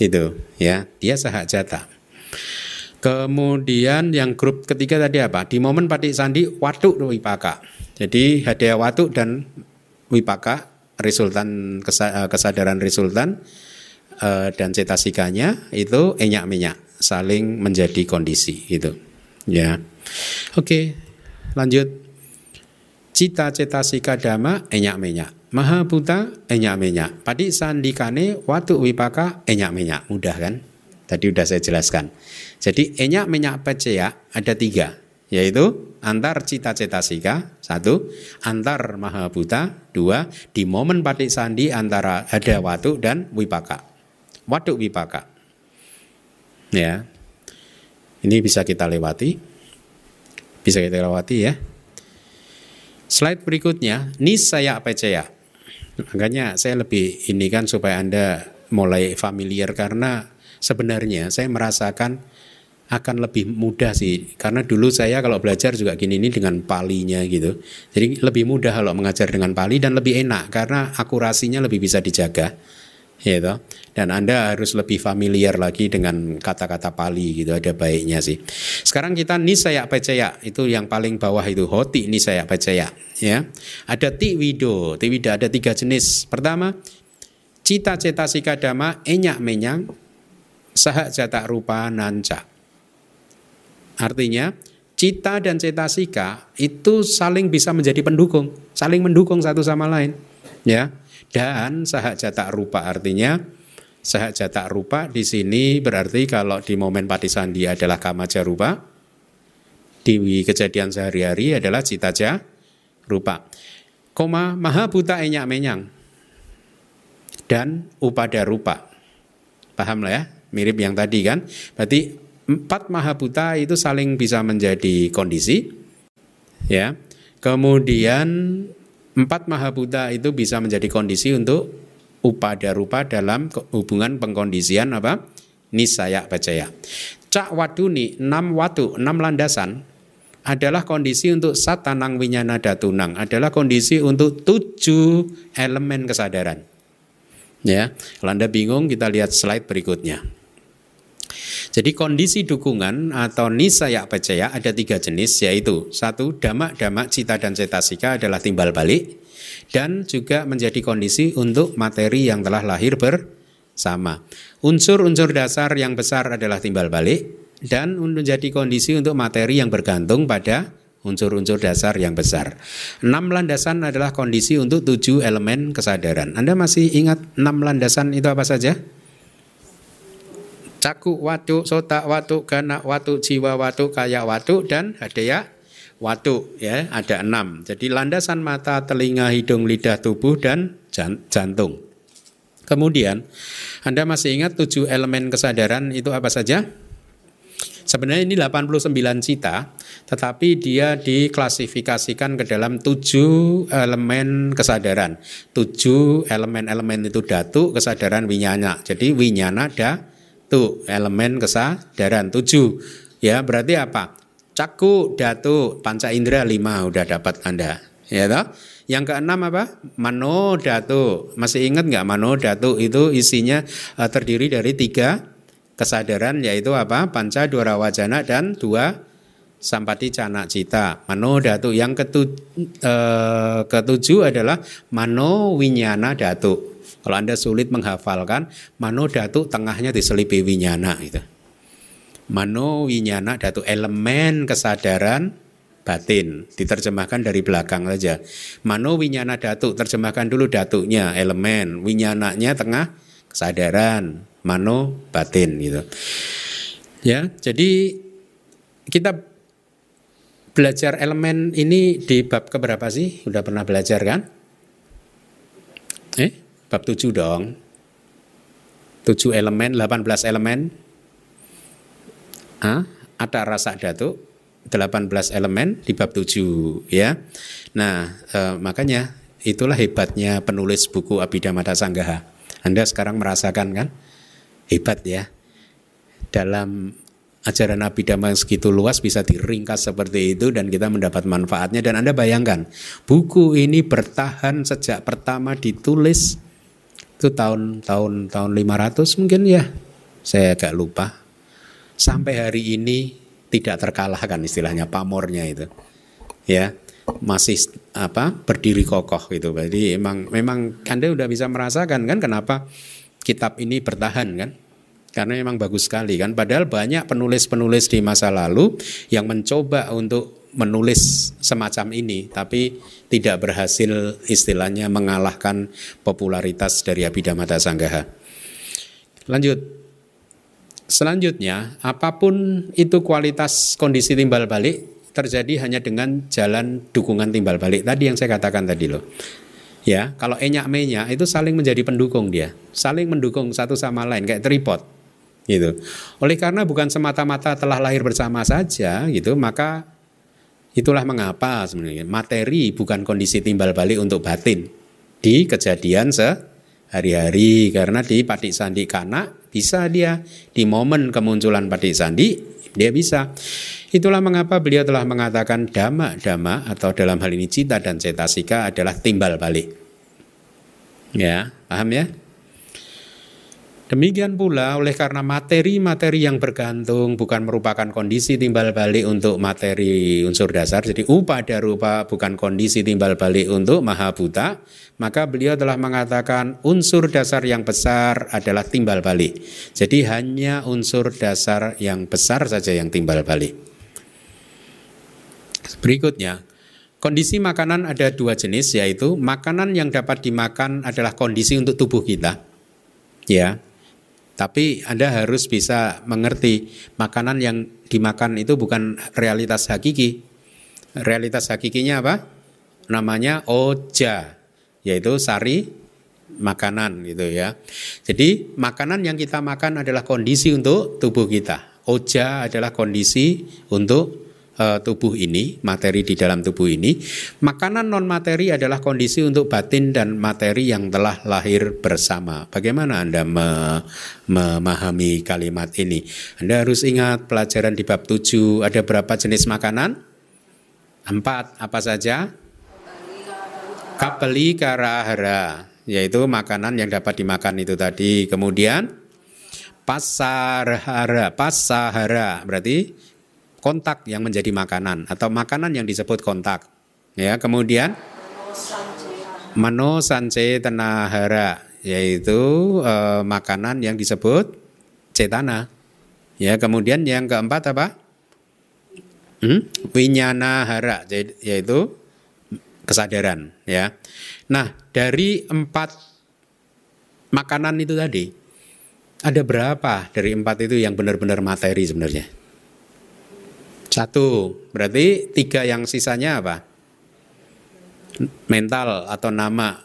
itu ya. Dia sahajata kemudian yang grup ketiga tadi apa? Di momen patik sandi watu wipaka. Jadi hadiah watu dan wipaka resultan eh, kesadaran resultan eh, dan cetasikanya itu enyak minyak saling menjadi kondisi itu ya oke lanjut cita cetasika dama enyak minyak Maha buta enyak menyak. Padi sandikane watu wipaka enyak menyak. Mudah kan? Tadi udah saya jelaskan. Jadi enyak menyak pecaya ada tiga. Yaitu antar cita cetasika satu, antar maha buta dua, di momen padi sandi antara ada watu dan wipaka. Watu wipaka. Ya, ini bisa kita lewati. Bisa kita lewati ya. Slide berikutnya, nisaya pecaya. Makanya saya lebih ini kan supaya Anda mulai familiar karena sebenarnya saya merasakan akan lebih mudah sih karena dulu saya kalau belajar juga gini ini dengan palinya gitu jadi lebih mudah kalau mengajar dengan pali dan lebih enak karena akurasinya lebih bisa dijaga gitu. Dan Anda harus lebih familiar lagi dengan kata-kata Pali gitu, ada baiknya sih. Sekarang kita nisaya pecaya, itu yang paling bawah itu hoti nisaya pecaya, ya. Ada tiwido, tiwido ada tiga jenis. Pertama, cita cetasika dama enyak menyang sahak jata rupa nanca. Artinya, cita dan cetasika itu saling bisa menjadi pendukung, saling mendukung satu sama lain, ya. Dan sahak jatak rupa artinya sahak jatak rupa di sini berarti kalau di momen patisandi adalah kamaja rupa, di kejadian sehari-hari adalah citaja rupa. Koma maha buta enyak menyang dan upada rupa. Paham lah ya? Mirip yang tadi kan? Berarti empat maha buta itu saling bisa menjadi kondisi. Ya. Kemudian Empat maha Buddha itu bisa menjadi kondisi untuk upada rupa dalam hubungan pengkondisian apa? Nisaya percaya. Cak waduni, enam watu, enam landasan adalah kondisi untuk satanang winyana datunang, adalah kondisi untuk tujuh elemen kesadaran. Ya, kalau Anda bingung kita lihat slide berikutnya. Jadi kondisi dukungan atau nisaya percaya ada tiga jenis yaitu satu damak damak cita dan cetasika adalah timbal balik dan juga menjadi kondisi untuk materi yang telah lahir bersama. Unsur-unsur dasar yang besar adalah timbal balik dan menjadi kondisi untuk materi yang bergantung pada unsur-unsur dasar yang besar. Enam landasan adalah kondisi untuk tujuh elemen kesadaran. Anda masih ingat enam landasan itu apa saja? Caku watu, sota watu, gana watu, jiwa watu, kaya watu, dan hadaya watu. Ya, ada enam. Jadi landasan mata, telinga, hidung, lidah, tubuh, dan jantung. Kemudian, Anda masih ingat tujuh elemen kesadaran itu apa saja? Sebenarnya ini 89 cita, tetapi dia diklasifikasikan ke dalam tujuh elemen kesadaran. Tujuh elemen-elemen itu datu, kesadaran winyana. Jadi winyana ada satu elemen kesadaran. Tujuh ya berarti apa? Caku datu panca indera lima udah dapat anda ya toh? Yang keenam apa? Mano datu. Masih ingat nggak? Mano datu itu isinya uh, terdiri dari tiga kesadaran yaitu apa? Panca dua wajana dan dua sampati cana cita. Mano datu. Yang ketu, eh, ketujuh adalah mano winyana datu. Kalau Anda sulit menghafalkan, mano datu tengahnya diselipi winyana itu. Mano winyana datu elemen kesadaran batin diterjemahkan dari belakang saja. Mano winyana datu terjemahkan dulu datunya elemen, winyananya tengah kesadaran, mano batin gitu. Ya, jadi kita belajar elemen ini di bab keberapa sih? Udah pernah belajar kan? Eh, bab 7 dong. 7 elemen, 18 elemen. Ah, ada rasa datuk 18 elemen di bab 7 ya. Nah, eh, makanya itulah hebatnya penulis buku Abhidhamma Sanggaha. Anda sekarang merasakan kan? Hebat ya. Dalam ajaran Abhidhamma yang segitu luas bisa diringkas seperti itu dan kita mendapat manfaatnya dan Anda bayangkan buku ini bertahan sejak pertama ditulis itu tahun tahun tahun 500 mungkin ya. Saya agak lupa. Sampai hari ini tidak terkalahkan istilahnya pamornya itu ya masih apa berdiri kokoh gitu jadi emang memang anda udah bisa merasakan kan kenapa kitab ini bertahan kan karena memang bagus sekali kan padahal banyak penulis-penulis di masa lalu yang mencoba untuk menulis semacam ini tapi tidak berhasil istilahnya mengalahkan popularitas dari Abhidhamma Sanggaha lanjut Selanjutnya, apa pun itu kualitas kondisi timbal balik terjadi hanya dengan jalan dukungan timbal balik tadi yang saya katakan tadi loh. Ya, kalau enyak menya itu saling menjadi pendukung dia, saling mendukung satu sama lain kayak tripod gitu. Oleh karena bukan semata-mata telah lahir bersama saja gitu, maka itulah mengapa sebenarnya materi bukan kondisi timbal balik untuk batin di kejadian sehari-hari karena di patik sandi kanak bisa dia di momen kemunculan Padik Sandi, dia bisa. Itulah mengapa beliau telah mengatakan dhamma-dhamma atau dalam hal ini cita dan cetasika adalah timbal balik. Ya, paham ya? Demikian pula oleh karena materi-materi yang bergantung bukan merupakan kondisi timbal balik untuk materi unsur dasar. Jadi upada rupa bukan kondisi timbal balik untuk maha buta. Maka beliau telah mengatakan unsur dasar yang besar adalah timbal balik. Jadi hanya unsur dasar yang besar saja yang timbal balik. Berikutnya, kondisi makanan ada dua jenis yaitu makanan yang dapat dimakan adalah kondisi untuk tubuh kita. Ya, tapi Anda harus bisa mengerti makanan yang dimakan itu bukan realitas hakiki. Realitas hakikinya apa? Namanya oja, yaitu sari makanan gitu ya. Jadi makanan yang kita makan adalah kondisi untuk tubuh kita. Oja adalah kondisi untuk uh, tubuh ini, materi di dalam tubuh ini. Makanan non materi adalah kondisi untuk batin dan materi yang telah lahir bersama. Bagaimana Anda me memahami kalimat ini? Anda harus ingat pelajaran di bab 7 ada berapa jenis makanan? Empat, apa saja? Kapeli karahara, yaitu makanan yang dapat dimakan itu tadi. Kemudian pasarhara, pasahara berarti kontak yang menjadi makanan atau makanan yang disebut kontak. Ya, kemudian mano sance tenahara yaitu e, makanan yang disebut cetana. Ya, kemudian yang keempat apa? Hmm? Winyana hara yaitu kesadaran ya. Nah, dari empat makanan itu tadi ada berapa dari empat itu yang benar-benar materi sebenarnya? Satu, berarti tiga yang sisanya apa? Mental atau nama.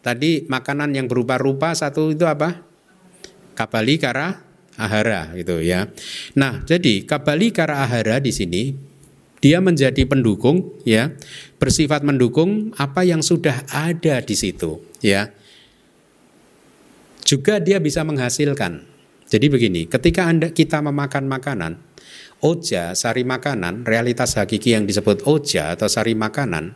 Tadi makanan yang berupa rupa satu itu apa? Kabali kara ahara gitu ya. Nah, jadi kabali kara ahara di sini dia menjadi pendukung ya, bersifat mendukung apa yang sudah ada di situ ya. Juga dia bisa menghasilkan. Jadi begini, ketika Anda kita memakan makanan, oja, sari makanan, realitas hakiki yang disebut oja atau sari makanan,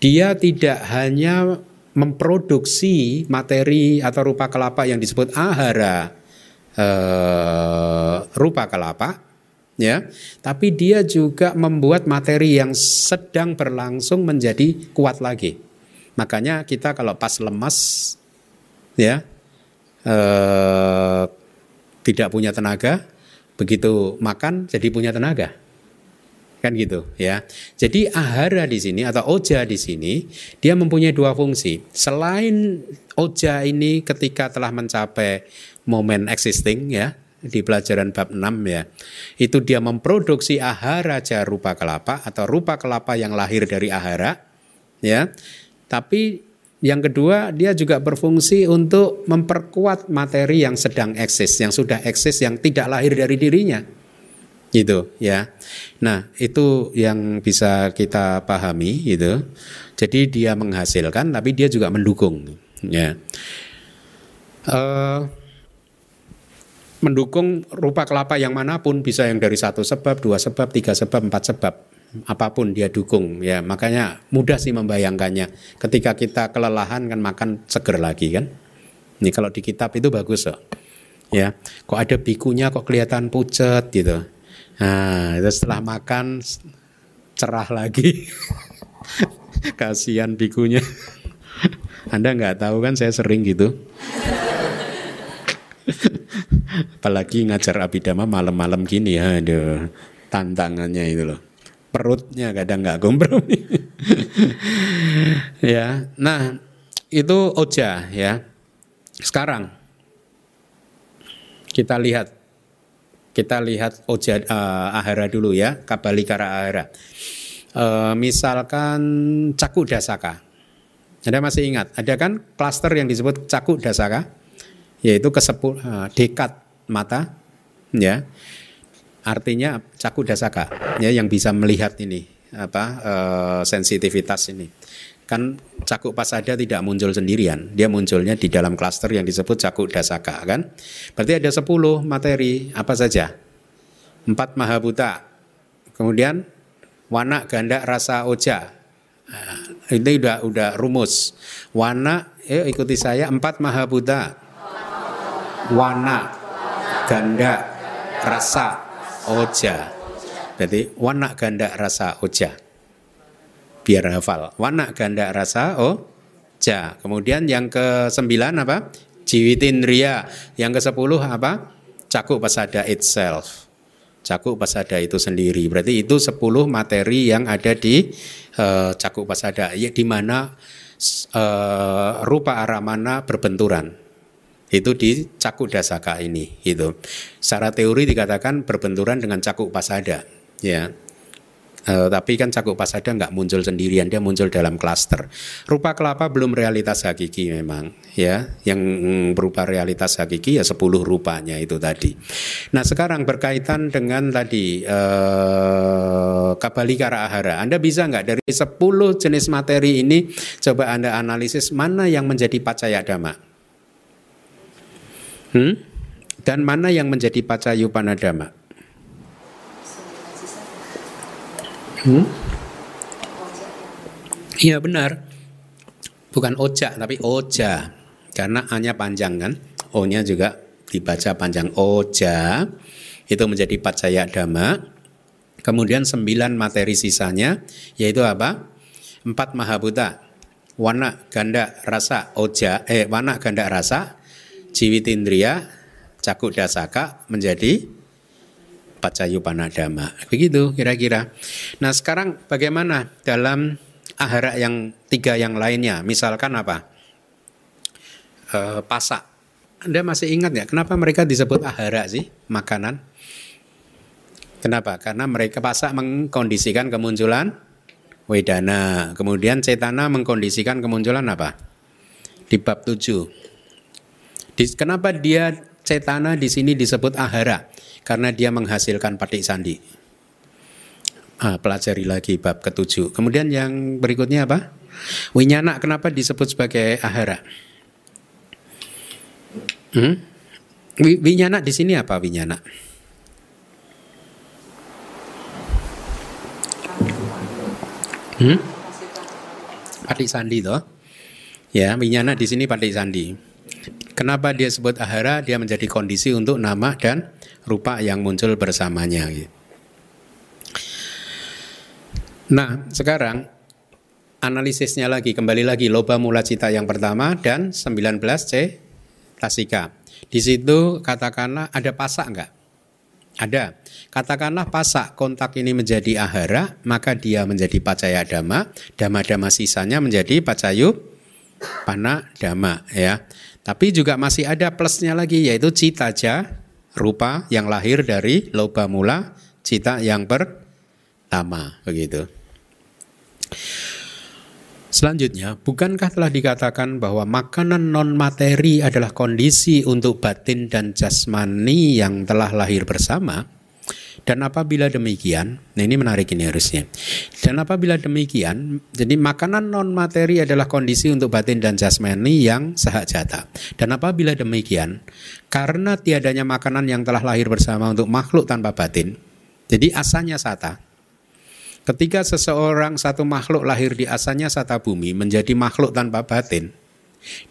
dia tidak hanya memproduksi materi atau rupa kelapa yang disebut ahara, eh, rupa kelapa, ya. Tapi dia juga membuat materi yang sedang berlangsung menjadi kuat lagi. Makanya kita kalau pas lemas, ya, eh, tidak punya tenaga, begitu makan jadi punya tenaga kan gitu ya. Jadi ahara di sini atau oja di sini dia mempunyai dua fungsi. Selain oja ini ketika telah mencapai momen existing ya di pelajaran bab 6 ya. Itu dia memproduksi ahara rupa kelapa atau rupa kelapa yang lahir dari ahara ya. Tapi yang kedua dia juga berfungsi untuk memperkuat materi yang sedang eksis, yang sudah eksis yang tidak lahir dari dirinya gitu ya. Nah itu yang bisa kita pahami gitu. Jadi dia menghasilkan tapi dia juga mendukung ya. Uh, mendukung rupa kelapa yang mana pun bisa yang dari satu sebab, dua sebab, tiga sebab, empat sebab apa pun dia dukung ya makanya mudah sih membayangkannya ketika kita kelelahan kan makan seger lagi kan ini kalau di kitab itu bagus kok ya kok ada bikunya kok kelihatan pucat gitu Nah, setelah makan cerah lagi. <laughs> Kasihan bikunya. <laughs> Anda nggak tahu kan saya sering gitu. <laughs> Apalagi ngajar abidama malam-malam gini ya, aduh tantangannya itu loh. Perutnya kadang nggak kompromi. <laughs> ya, nah itu oja ya. Sekarang kita lihat kita lihat oja uh, ahara dulu ya, kabalikara ahara. Uh, misalkan caku dasaka. Anda masih ingat, ada kan klaster yang disebut caku dasaka, yaitu kesepul uh, dekat mata, ya. Artinya caku dasaka, ya yang bisa melihat ini apa uh, sensitivitas ini kan cakuk pasada tidak muncul sendirian, dia munculnya di dalam klaster yang disebut cakuk dasaka kan. Berarti ada 10 materi apa saja? Empat mahabuta. Kemudian warna ganda rasa oja. Nah, ini udah udah rumus. Warna, eh ikuti saya empat mahabuta. Warna, ganda, rasa, oja. Jadi warna ganda rasa oja biar hafal. Warna ganda rasa oh ja. Kemudian yang ke sembilan apa? Jiwitin ria. Yang ke sepuluh apa? Cakup pasada itself. Cakup pasada itu sendiri. Berarti itu sepuluh materi yang ada di uh, cakup pasada. Ya, di mana uh, rupa aramana berbenturan itu di cakuk dasaka ini itu secara teori dikatakan berbenturan dengan cakuk pasada ya Uh, tapi kan cakup pasada nggak muncul sendirian, dia muncul dalam klaster. Rupa kelapa belum realitas hakiki memang, ya. Yang berupa realitas hakiki ya 10 rupanya itu tadi. Nah sekarang berkaitan dengan tadi uh, kabalikara ahara, Anda bisa nggak dari 10 jenis materi ini coba Anda analisis mana yang menjadi pacaya dhamma? Hmm? Dan mana yang menjadi pacayupanadama? Hmm? Iya benar. Bukan oja tapi oja. Karena A-nya panjang kan. O-nya juga dibaca panjang oja. Itu menjadi pacaya dhamma. Kemudian sembilan materi sisanya yaitu apa? Empat mahabuta. Warna, ganda, rasa, oja, eh warna, ganda, rasa, jiwitindria, cakuk dasaka menjadi pacayu panadama. Begitu kira-kira. Nah sekarang bagaimana dalam ahara yang tiga yang lainnya? Misalkan apa? E, pasak. Anda masih ingat ya kenapa mereka disebut ahara sih makanan? Kenapa? Karena mereka pasak mengkondisikan kemunculan wedana. Kemudian cetana mengkondisikan kemunculan apa? Di bab 7. Di, kenapa dia cetana di sini disebut ahara? karena dia menghasilkan patik sandi. Ah, pelajari lagi bab ketujuh. Kemudian yang berikutnya apa? Winyana kenapa disebut sebagai ahara? Hmm? Winyana di sini apa winyana? Hmm? Patik sandi toh? Ya, winyana di sini patik sandi. Kenapa dia sebut ahara? Dia menjadi kondisi untuk nama dan rupa yang muncul bersamanya. Gitu. Nah, sekarang analisisnya lagi, kembali lagi loba mula cita yang pertama dan 19C tasika. Di situ katakanlah ada pasak enggak? Ada. Katakanlah pasak kontak ini menjadi ahara, maka dia menjadi pacaya dama, dama-dama sisanya menjadi pacayu pana dama ya. Tapi juga masih ada plusnya lagi yaitu citaja rupa yang lahir dari loba mula cita yang pertama begitu. Selanjutnya, bukankah telah dikatakan bahwa makanan non materi adalah kondisi untuk batin dan jasmani yang telah lahir bersama? Dan apabila demikian, nah ini menarik ini harusnya. Dan apabila demikian, jadi makanan non materi adalah kondisi untuk batin dan jasmani yang sahak jata. Dan apabila demikian, karena tiadanya makanan yang telah lahir bersama untuk makhluk tanpa batin, jadi asalnya sata, Ketika seseorang satu makhluk lahir di asalnya sata bumi menjadi makhluk tanpa batin,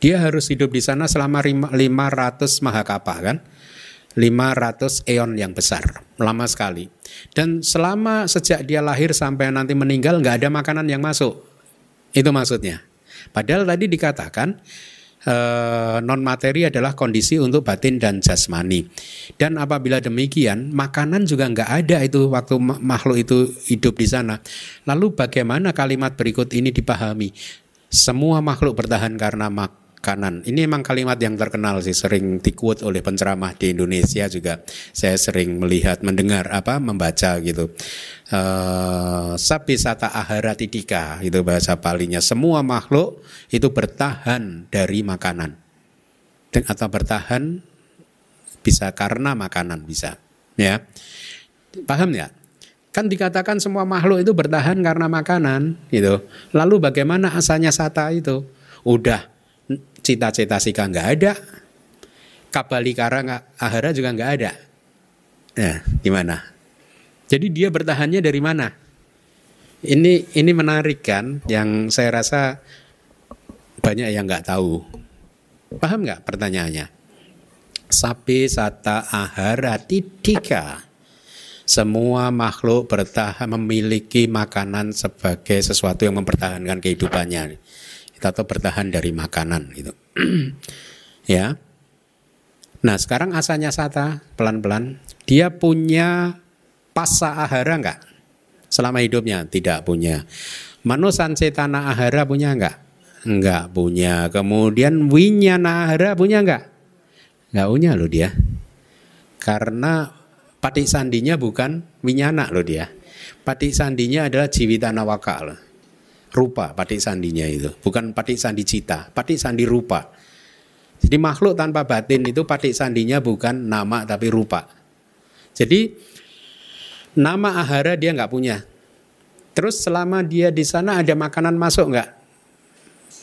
dia harus hidup di sana selama 500 mahakapa kan? 500 eon yang besar, lama sekali. Dan selama sejak dia lahir sampai nanti meninggal nggak ada makanan yang masuk. Itu maksudnya. Padahal tadi dikatakan eh, non materi adalah kondisi untuk batin dan jasmani. Dan apabila demikian, makanan juga nggak ada itu waktu makhluk itu hidup di sana. Lalu bagaimana kalimat berikut ini dipahami? Semua makhluk bertahan karena mak kanan. Ini memang kalimat yang terkenal sih sering dikuat oleh penceramah di Indonesia juga. Saya sering melihat, mendengar apa, membaca gitu. Uh, Sapi sata ahara tidika itu bahasa palinya. Semua makhluk itu bertahan dari makanan. Dan, atau bertahan bisa karena makanan bisa. Ya. Paham ya? Kan dikatakan semua makhluk itu bertahan karena makanan gitu. Lalu bagaimana asalnya sata itu? Udah cita-cita sika nggak ada, kabalikara nggak ahara juga nggak ada. Nah, gimana? Jadi dia bertahannya dari mana? Ini ini menarik kan? Yang saya rasa banyak yang nggak tahu. Paham nggak pertanyaannya? Sapi sata ahara tidika. Semua makhluk bertahan memiliki makanan sebagai sesuatu yang mempertahankan kehidupannya atau bertahan dari makanan gitu. <clears throat> ya. Nah, sekarang asalnya sata pelan-pelan dia punya pasa ahara enggak? Selama hidupnya tidak punya. Manusan cetana ahara punya enggak? Enggak punya. Kemudian winyana ahara punya enggak? Enggak punya loh dia. Karena patik sandinya bukan winyana loh dia. Patik sandinya adalah jiwitana waka rupa patik sandinya itu, bukan patik sandi cita, patik sandi rupa. Jadi makhluk tanpa batin itu patik sandinya bukan nama tapi rupa. Jadi nama ahara dia nggak punya. Terus selama dia di sana ada makanan masuk nggak?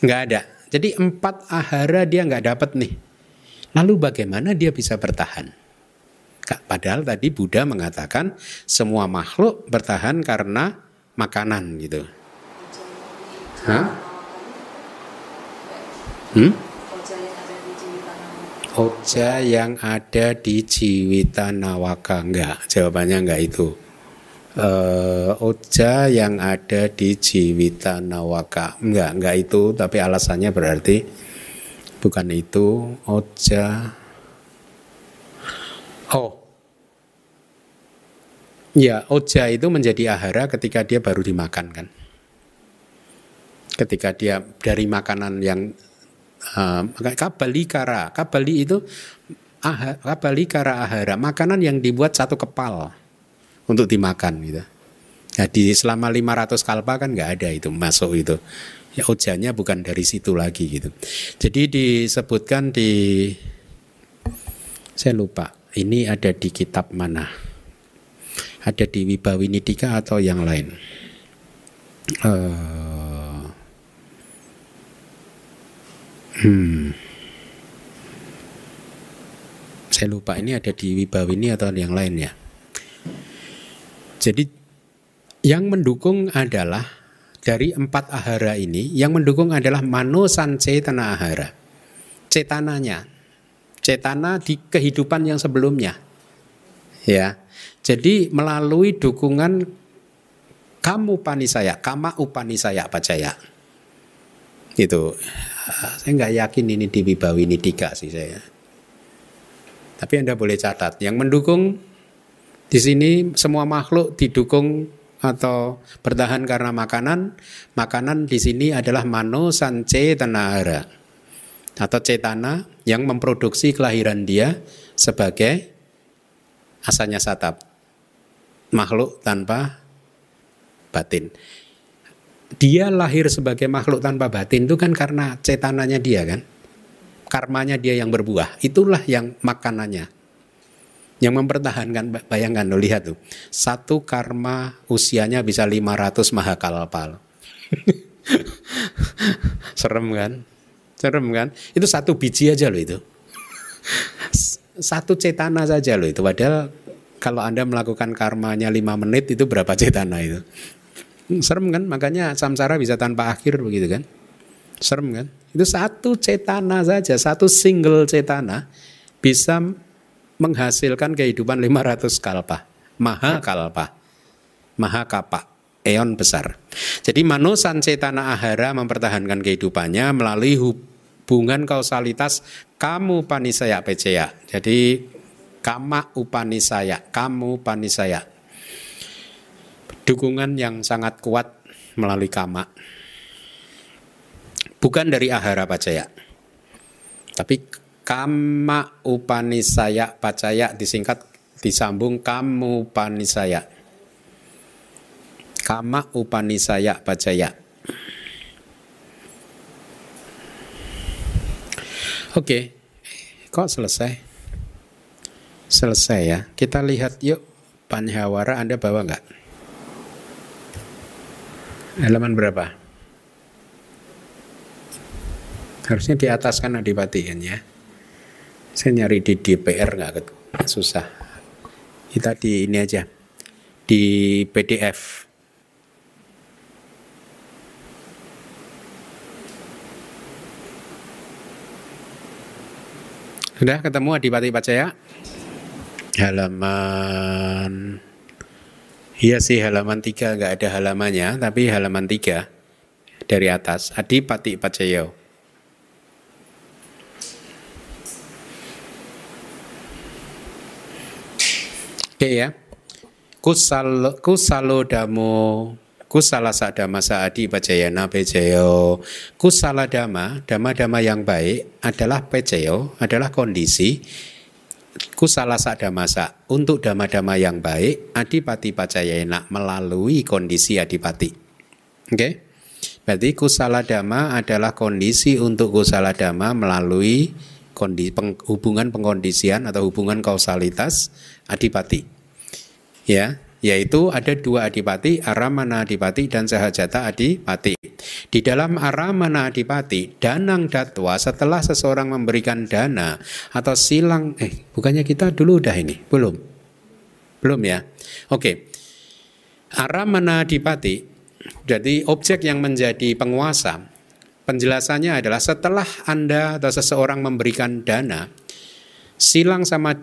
Nggak ada. Jadi empat ahara dia nggak dapat nih. Lalu bagaimana dia bisa bertahan? Padahal tadi Buddha mengatakan semua makhluk bertahan karena makanan gitu. Hah? Hmm? Oja yang ada di Jiwita Nawaka enggak jawabannya enggak itu. Uh, Oja yang ada di Jiwita Nawaka enggak enggak itu tapi alasannya berarti bukan itu. Oja. Oh. Ya Oja itu menjadi ahara ketika dia baru dimakan kan ketika dia dari makanan yang uh, kabali kara kabali itu aha, kabali kara ahara makanan yang dibuat satu kepal untuk dimakan gitu. Jadi selama 500 kalpa kan nggak ada itu masuk itu. Ya ujanya bukan dari situ lagi gitu. Jadi disebutkan di saya lupa ini ada di kitab mana? Ada di Wibawinidika atau yang lain? Uh, Hmm. Saya lupa ini ada di Wibawini atau yang lain ya. Jadi yang mendukung adalah dari empat ahara ini, yang mendukung adalah manusan cetana ahara. Cetananya. Cetana di kehidupan yang sebelumnya. Ya. Jadi melalui dukungan kamu panisaya, kama upanisaya pacaya. Itu. Saya nggak yakin ini di Wibawi ini sih saya. Tapi Anda boleh catat, yang mendukung di sini semua makhluk didukung atau bertahan karena makanan. Makanan di sini adalah mano sance tanahara atau cetana yang memproduksi kelahiran dia sebagai asalnya satap makhluk tanpa batin. Dia lahir sebagai makhluk tanpa batin itu kan karena cetananya dia kan. Karmanya dia yang berbuah. Itulah yang makanannya. Yang mempertahankan, bayangkan lo lihat tuh. Satu karma usianya bisa 500 mahakalpal. <laughs> Serem kan? Serem kan? Itu satu biji aja loh itu. <laughs> Satu cetana saja loh itu. Padahal kalau Anda melakukan karmanya 5 menit itu berapa cetana itu? Serem kan? Makanya samsara bisa tanpa akhir begitu kan? Serem kan? Itu satu cetana saja, satu single cetana bisa menghasilkan kehidupan 500 kalpa. Maha kalpa. Maha kapa. Eon besar. Jadi manusan cetana ahara mempertahankan kehidupannya melalui hubungan kausalitas kamu panisaya peceya. Jadi kama upanisaya, kamu panisaya dukungan yang sangat kuat melalui kama. Bukan dari ahara pacaya. Tapi kama upanisaya pacaya disingkat disambung kamu panisaya. Kama upanisaya pacaya. Oke, kok selesai? Selesai ya. Kita lihat yuk Panhawara Anda bawa nggak? Halaman berapa? Harusnya di atas kan adipati kan ya. Saya nyari di DPR nggak susah. Kita di ini aja di PDF. Sudah ketemu Adipati Pacaya? Halaman Iya sih halaman tiga nggak ada halamannya, tapi halaman tiga dari atas. Adi Pati Pacayo. Oke ya. Kusal kusalo damo kusala sadama saadi pacayana pejayo kusala dama dama dama yang baik adalah pejayo adalah kondisi kusala masa untuk dama-dama yang baik adipati pacayana melalui kondisi adipati. Oke. Okay? Berarti kusala dama adalah kondisi untuk kusala dama melalui kondisi peng, hubungan pengkondisian atau hubungan kausalitas adipati. Ya, yaitu ada dua adipati, aramana adipati dan sahajata adipati. Di dalam aramana adipati, danang datwa setelah seseorang memberikan dana atau silang, eh bukannya kita dulu udah ini, belum? Belum ya? Oke. Aramana adipati, jadi objek yang menjadi penguasa, penjelasannya adalah setelah Anda atau seseorang memberikan dana, silang sama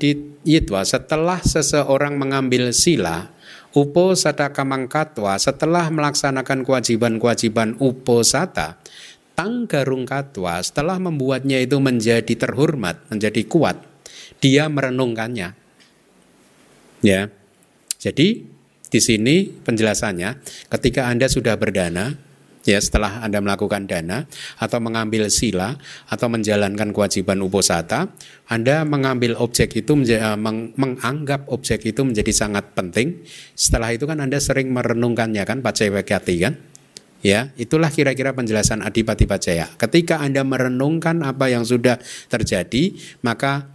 yitwa setelah seseorang mengambil sila Uposata kamangkatwa setelah melaksanakan kewajiban-kewajiban uposata, tanggarung katwa setelah membuatnya itu menjadi terhormat, menjadi kuat, dia merenungkannya. Ya. Jadi di sini penjelasannya ketika Anda sudah berdana, ya setelah Anda melakukan dana atau mengambil sila atau menjalankan kewajiban uposata, Anda mengambil objek itu eh, meng, menganggap objek itu menjadi sangat penting. Setelah itu kan Anda sering merenungkannya kan pacewekati kan? Ya, itulah kira-kira penjelasan Adipati Pacaya. Ketika Anda merenungkan apa yang sudah terjadi, maka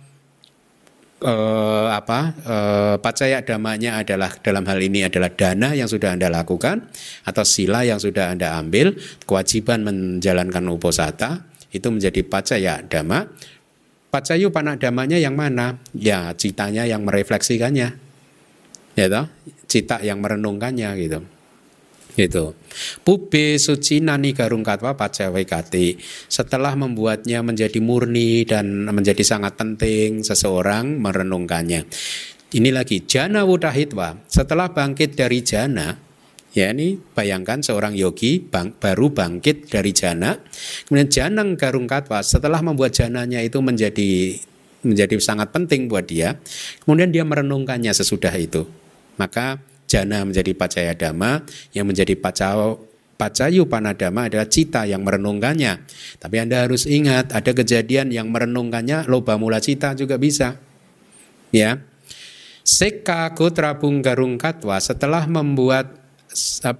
eh, apa? Eh, pacaya damanya adalah dalam hal ini adalah dana yang sudah anda lakukan atau sila yang sudah anda ambil kewajiban menjalankan uposata itu menjadi pacaya dama pacayu panak damanya yang mana? Ya citanya yang merefleksikannya. Ya toh? Cita yang merenungkannya gitu Gitu. Pube suci nani garung katwa pacawekati. Setelah membuatnya menjadi murni dan menjadi sangat penting, seseorang merenungkannya. Ini lagi jana wudahitwa. Setelah bangkit dari jana, ya ini bayangkan seorang yogi bang, baru bangkit dari jana, kemudian janang garung katwa. Setelah membuat jananya itu menjadi menjadi sangat penting buat dia, kemudian dia merenungkannya sesudah itu. Maka jana menjadi pacaya dhamma, yang menjadi pacao Pacayu panadama adalah cita yang merenungkannya. Tapi Anda harus ingat ada kejadian yang merenungkannya loba mula cita juga bisa. Ya. Seka Gotra Bunggarung Katwa setelah membuat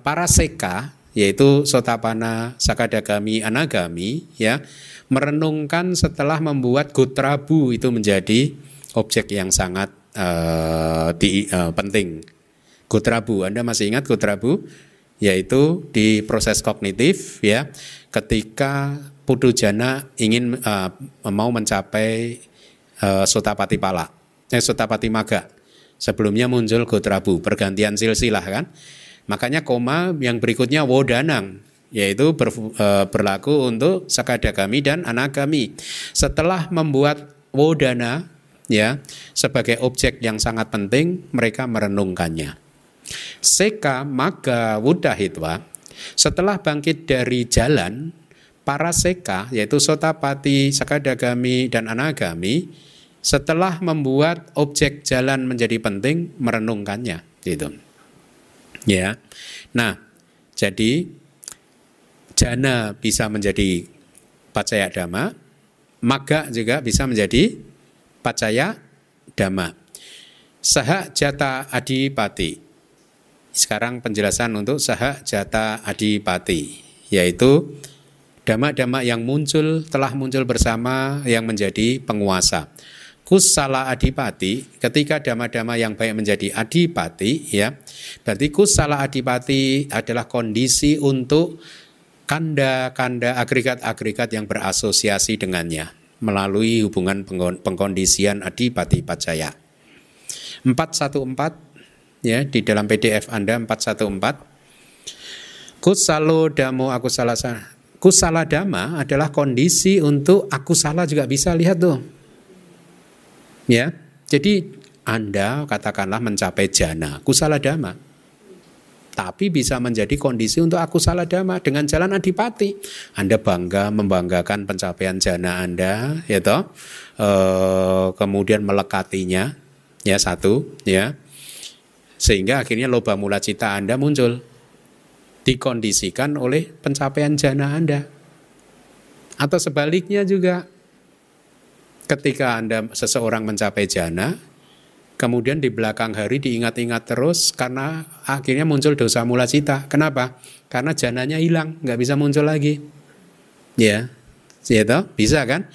para seka yaitu Sotapana, Sakadagami, Anagami ya merenungkan setelah membuat Gotrabu itu menjadi objek yang sangat uh, di, uh, penting. Gotrabu, Anda masih ingat Gotrabu? yaitu di proses kognitif ya. Ketika putu jana ingin uh, mau mencapai uh, sotapati pala eh sotapati maga. Sebelumnya muncul gotrabu pergantian silsilah kan? Makanya koma yang berikutnya wodanang yaitu ber, uh, berlaku untuk sakadagami dan anagami. Setelah membuat wodana ya sebagai objek yang sangat penting mereka merenungkannya Seka Maga Wudahitwa setelah bangkit dari jalan para seka yaitu Sotapati, Sakadagami dan Anagami setelah membuat objek jalan menjadi penting merenungkannya gitu. Ya. Nah, jadi jana bisa menjadi pacaya dhamma, maga juga bisa menjadi pacaya dhamma. Saha jata adipati sekarang penjelasan untuk saha jata adipati, yaitu dhamma-dhamma yang muncul telah muncul bersama yang menjadi penguasa. Kusala adipati, ketika dhamma-dhamma yang baik menjadi adipati, ya, berarti kusala adipati adalah kondisi untuk kanda-kanda agregat-agregat yang berasosiasi dengannya melalui hubungan pengkondisian adipati pacaya. 414 ya di dalam PDF Anda 414 kusalo damo aku salah kusala dama adalah kondisi untuk aku salah juga bisa lihat tuh ya jadi Anda katakanlah mencapai jana kusala dama tapi bisa menjadi kondisi untuk aku salah dama dengan jalan adipati. Anda bangga membanggakan pencapaian jana Anda, ya toh, e, kemudian melekatinya, ya satu, ya. Sehingga akhirnya loba mula cita Anda muncul. Dikondisikan oleh pencapaian jana Anda. Atau sebaliknya juga ketika Anda seseorang mencapai jana, kemudian di belakang hari diingat-ingat terus karena akhirnya muncul dosa mula cita. Kenapa? Karena jananya hilang, nggak bisa muncul lagi. Ya, gitu, bisa kan?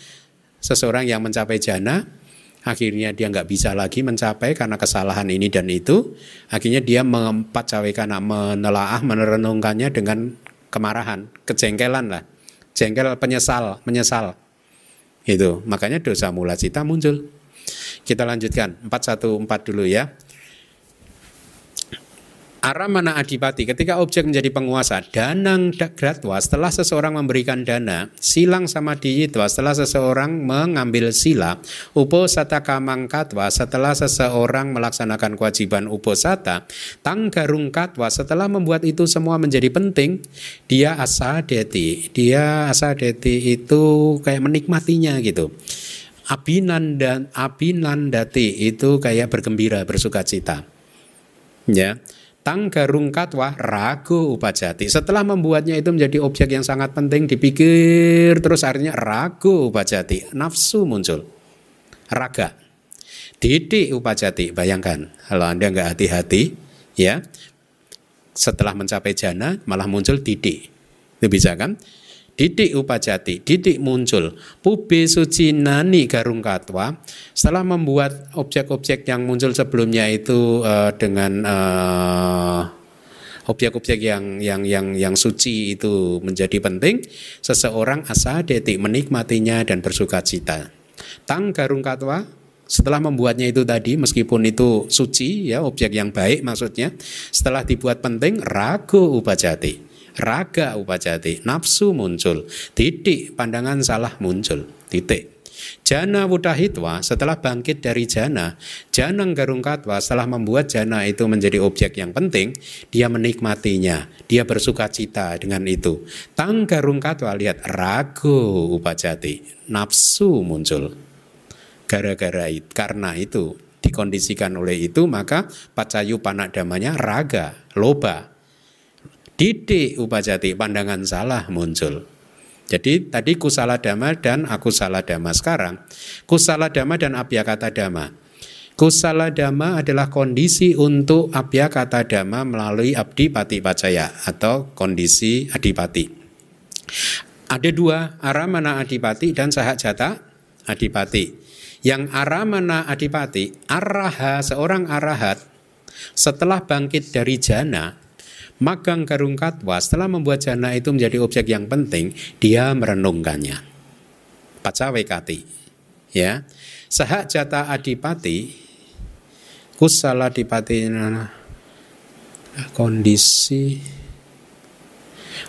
Seseorang yang mencapai jana, akhirnya dia nggak bisa lagi mencapai karena kesalahan ini dan itu. Akhirnya dia mengempat karena menelaah merenungkannya dengan kemarahan kejengkelan lah. Jengkel penyesal menyesal. Itu makanya dosa mula cita muncul. Kita lanjutkan. 414 dulu ya Aramana adipati ketika objek menjadi penguasa danang gratwa setelah seseorang memberikan dana silang sama diyitwa setelah seseorang mengambil sila uposata kamangkatwa setelah seseorang melaksanakan kewajiban uposata tanggarung katwa setelah membuat itu semua menjadi penting dia asadeti dia asadeti itu kayak menikmatinya gitu. Abinanda abinandati itu kayak bergembira bersuka cita. Ya tang garung katwa ragu upajati. Setelah membuatnya itu menjadi objek yang sangat penting dipikir terus artinya ragu upajati. Nafsu muncul. Raga. Didik upajati. Bayangkan kalau Anda nggak hati-hati ya setelah mencapai jana malah muncul didik. Itu bisa kan? Didik upajati, didik muncul. Pube suci nani garung katwa. Setelah membuat objek-objek yang muncul sebelumnya itu uh, dengan uh, objek-objek yang yang yang yang suci itu menjadi penting, seseorang asa detik menikmatinya dan bersuka cita. Tang garung katwa setelah membuatnya itu tadi meskipun itu suci ya objek yang baik maksudnya setelah dibuat penting ragu upajati raga upajati, nafsu muncul, titik pandangan salah muncul, titik. Jana Wudahitwa setelah bangkit dari jana, Janang Garung Katwa setelah membuat jana itu menjadi objek yang penting, dia menikmatinya, dia bersuka cita dengan itu. Tang Garung Katwa lihat ragu upajati, nafsu muncul. Gara-gara itu, karena itu dikondisikan oleh itu maka pacayu panak damanya raga, loba. Didik upajati, pandangan salah muncul. Jadi tadi kusala dhamma dan aku salah dhamma sekarang. Kusala dhamma dan kata dhamma. Kusala dhamma adalah kondisi untuk kata dhamma melalui abdi pati pacaya atau kondisi adipati. Ada dua, aramana adipati dan sahajata adipati. Yang aramana adipati, araha seorang arahat setelah bangkit dari jana Magang Garung Katwa setelah membuat jana itu menjadi objek yang penting, dia merenungkannya. Pacawekati. Ya. Sahak jata adipati, kusala adipati kondisi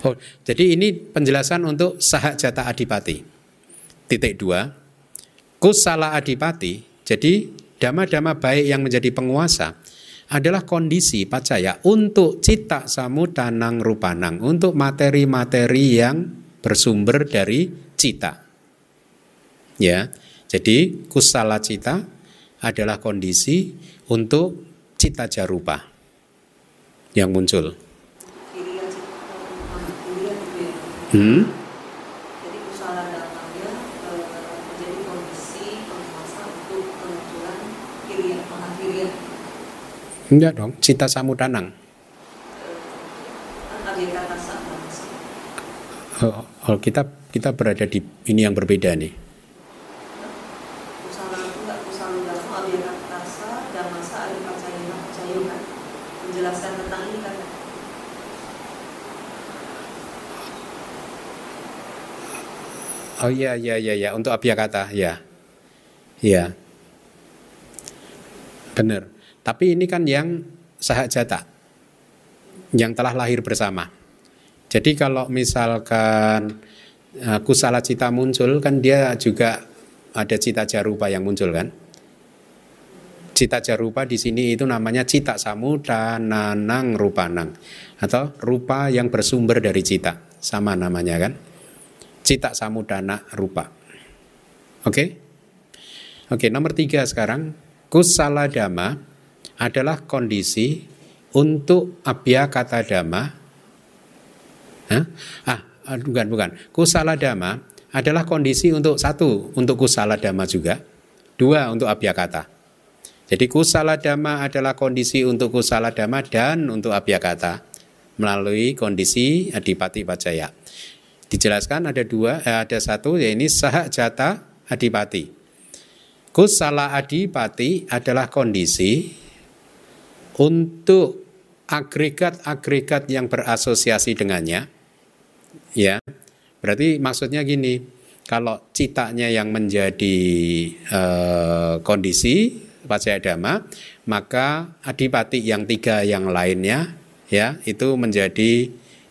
Oh, jadi ini penjelasan untuk sahak jata adipati. Titik dua, kusala adipati. Jadi dama-dama baik yang menjadi penguasa adalah kondisi pacaya untuk cita samudanang rupanang, untuk materi-materi yang bersumber dari cita. Ya, jadi kusala cita adalah kondisi untuk cita jarupa yang muncul. Hmm? Enggak dong, cita samudanang. Oh, oh, kita kita berada di ini yang berbeda nih. Oh iya iya iya ya untuk kata ya. Iya. Benar. Tapi ini kan yang sahajata yang telah lahir bersama. Jadi kalau misalkan uh, kusala cita muncul kan dia juga ada cita jarupa yang muncul kan. Cita jarupa di sini itu namanya cita samuda nanang rupanang atau rupa yang bersumber dari cita sama namanya kan. Cita samudana rupa. Oke? Okay? Oke, okay, nomor tiga sekarang kusala dama adalah kondisi untuk abya kata dhamma. Hah? Ah, bukan bukan. Kusala dhamma adalah kondisi untuk satu untuk kusala dhamma juga, dua untuk abya kata. Jadi kusala dhamma adalah kondisi untuk kusala dhamma dan untuk abya kata melalui kondisi adipati pacaya. Dijelaskan ada dua, eh, ada satu yaitu sahak jata adipati. Kusala adipati adalah kondisi untuk agregat-agregat yang berasosiasi dengannya ya. Berarti maksudnya gini kalau citanya yang menjadi eh, kondisi pacaya dhamma maka adipati yang tiga yang lainnya ya itu menjadi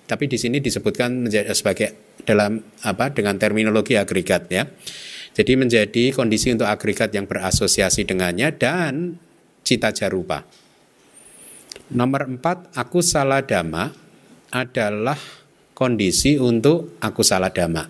tapi di sini disebutkan menjadi sebagai dalam apa dengan terminologi agregat ya. Jadi menjadi kondisi untuk agregat yang berasosiasi dengannya dan cita jarupa Nomor empat, aku salah dama adalah kondisi untuk aku salah dama.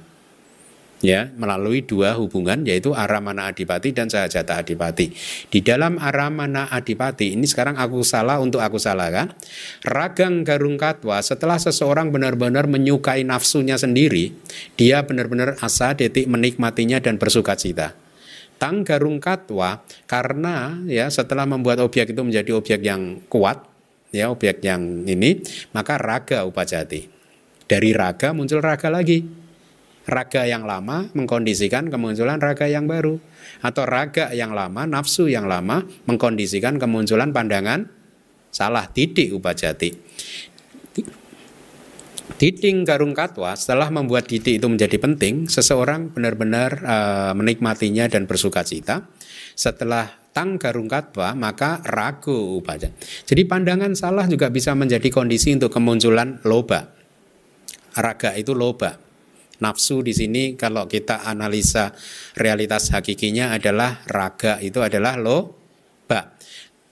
Ya, melalui dua hubungan yaitu aramana adipati dan sahajata adipati. Di dalam aramana adipati ini sekarang aku salah untuk aku salah kan. Ragang garung katwa setelah seseorang benar-benar menyukai nafsunya sendiri, dia benar-benar asa detik menikmatinya dan bersuka cita. Tang garung katwa karena ya setelah membuat objek itu menjadi objek yang kuat, ya objek yang ini maka raga upajati. Dari raga muncul raga lagi. Raga yang lama mengkondisikan kemunculan raga yang baru. Atau raga yang lama nafsu yang lama mengkondisikan kemunculan pandangan salah titik upajati. Diding Garung Katwa setelah membuat didik itu menjadi penting, seseorang benar-benar uh, menikmatinya dan bersuka cita. Setelah tang maka ragu upaja. Jadi pandangan salah juga bisa menjadi kondisi untuk kemunculan loba. Raga itu loba. Nafsu di sini kalau kita analisa realitas hakikinya adalah raga itu adalah loba.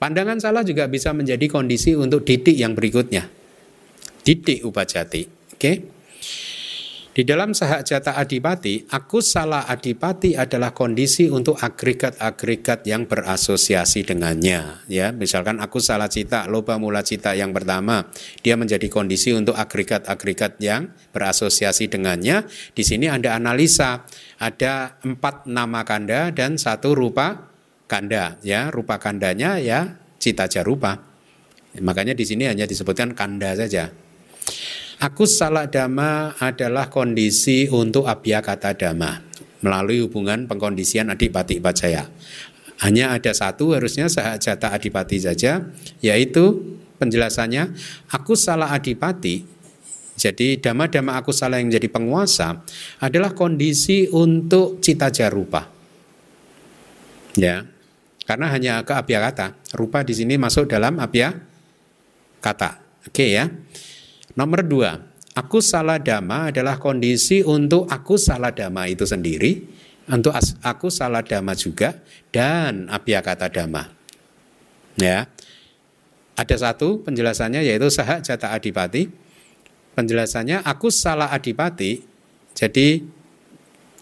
Pandangan salah juga bisa menjadi kondisi untuk didik yang berikutnya. Didik upajati. Oke. Okay? Di dalam sahak jata adipati, aku salah adipati adalah kondisi untuk agregat-agregat yang berasosiasi dengannya. Ya, misalkan aku salah cita, loba mula cita yang pertama, dia menjadi kondisi untuk agregat-agregat yang berasosiasi dengannya. Di sini ada analisa, ada empat nama kanda dan satu rupa kanda. Ya, rupa kandanya ya cita jarupa. Makanya di sini hanya disebutkan kanda saja. Aku salah dama adalah kondisi untuk abya kata dama melalui hubungan pengkondisian adipati pacaya. Hanya ada satu harusnya sahajata adipati saja, yaitu penjelasannya aku salah adipati. Jadi dama-dama aku salah yang jadi penguasa adalah kondisi untuk cita jarupa. Ya, karena hanya ke abya kata. Rupa di sini masuk dalam abya kata. Oke ya. Nomor dua, aku salah dama adalah kondisi untuk aku salah dama itu sendiri, untuk aku salah dama juga, dan abia kata dama. Ya, ada satu penjelasannya yaitu saha jata adipati. Penjelasannya aku salah adipati, jadi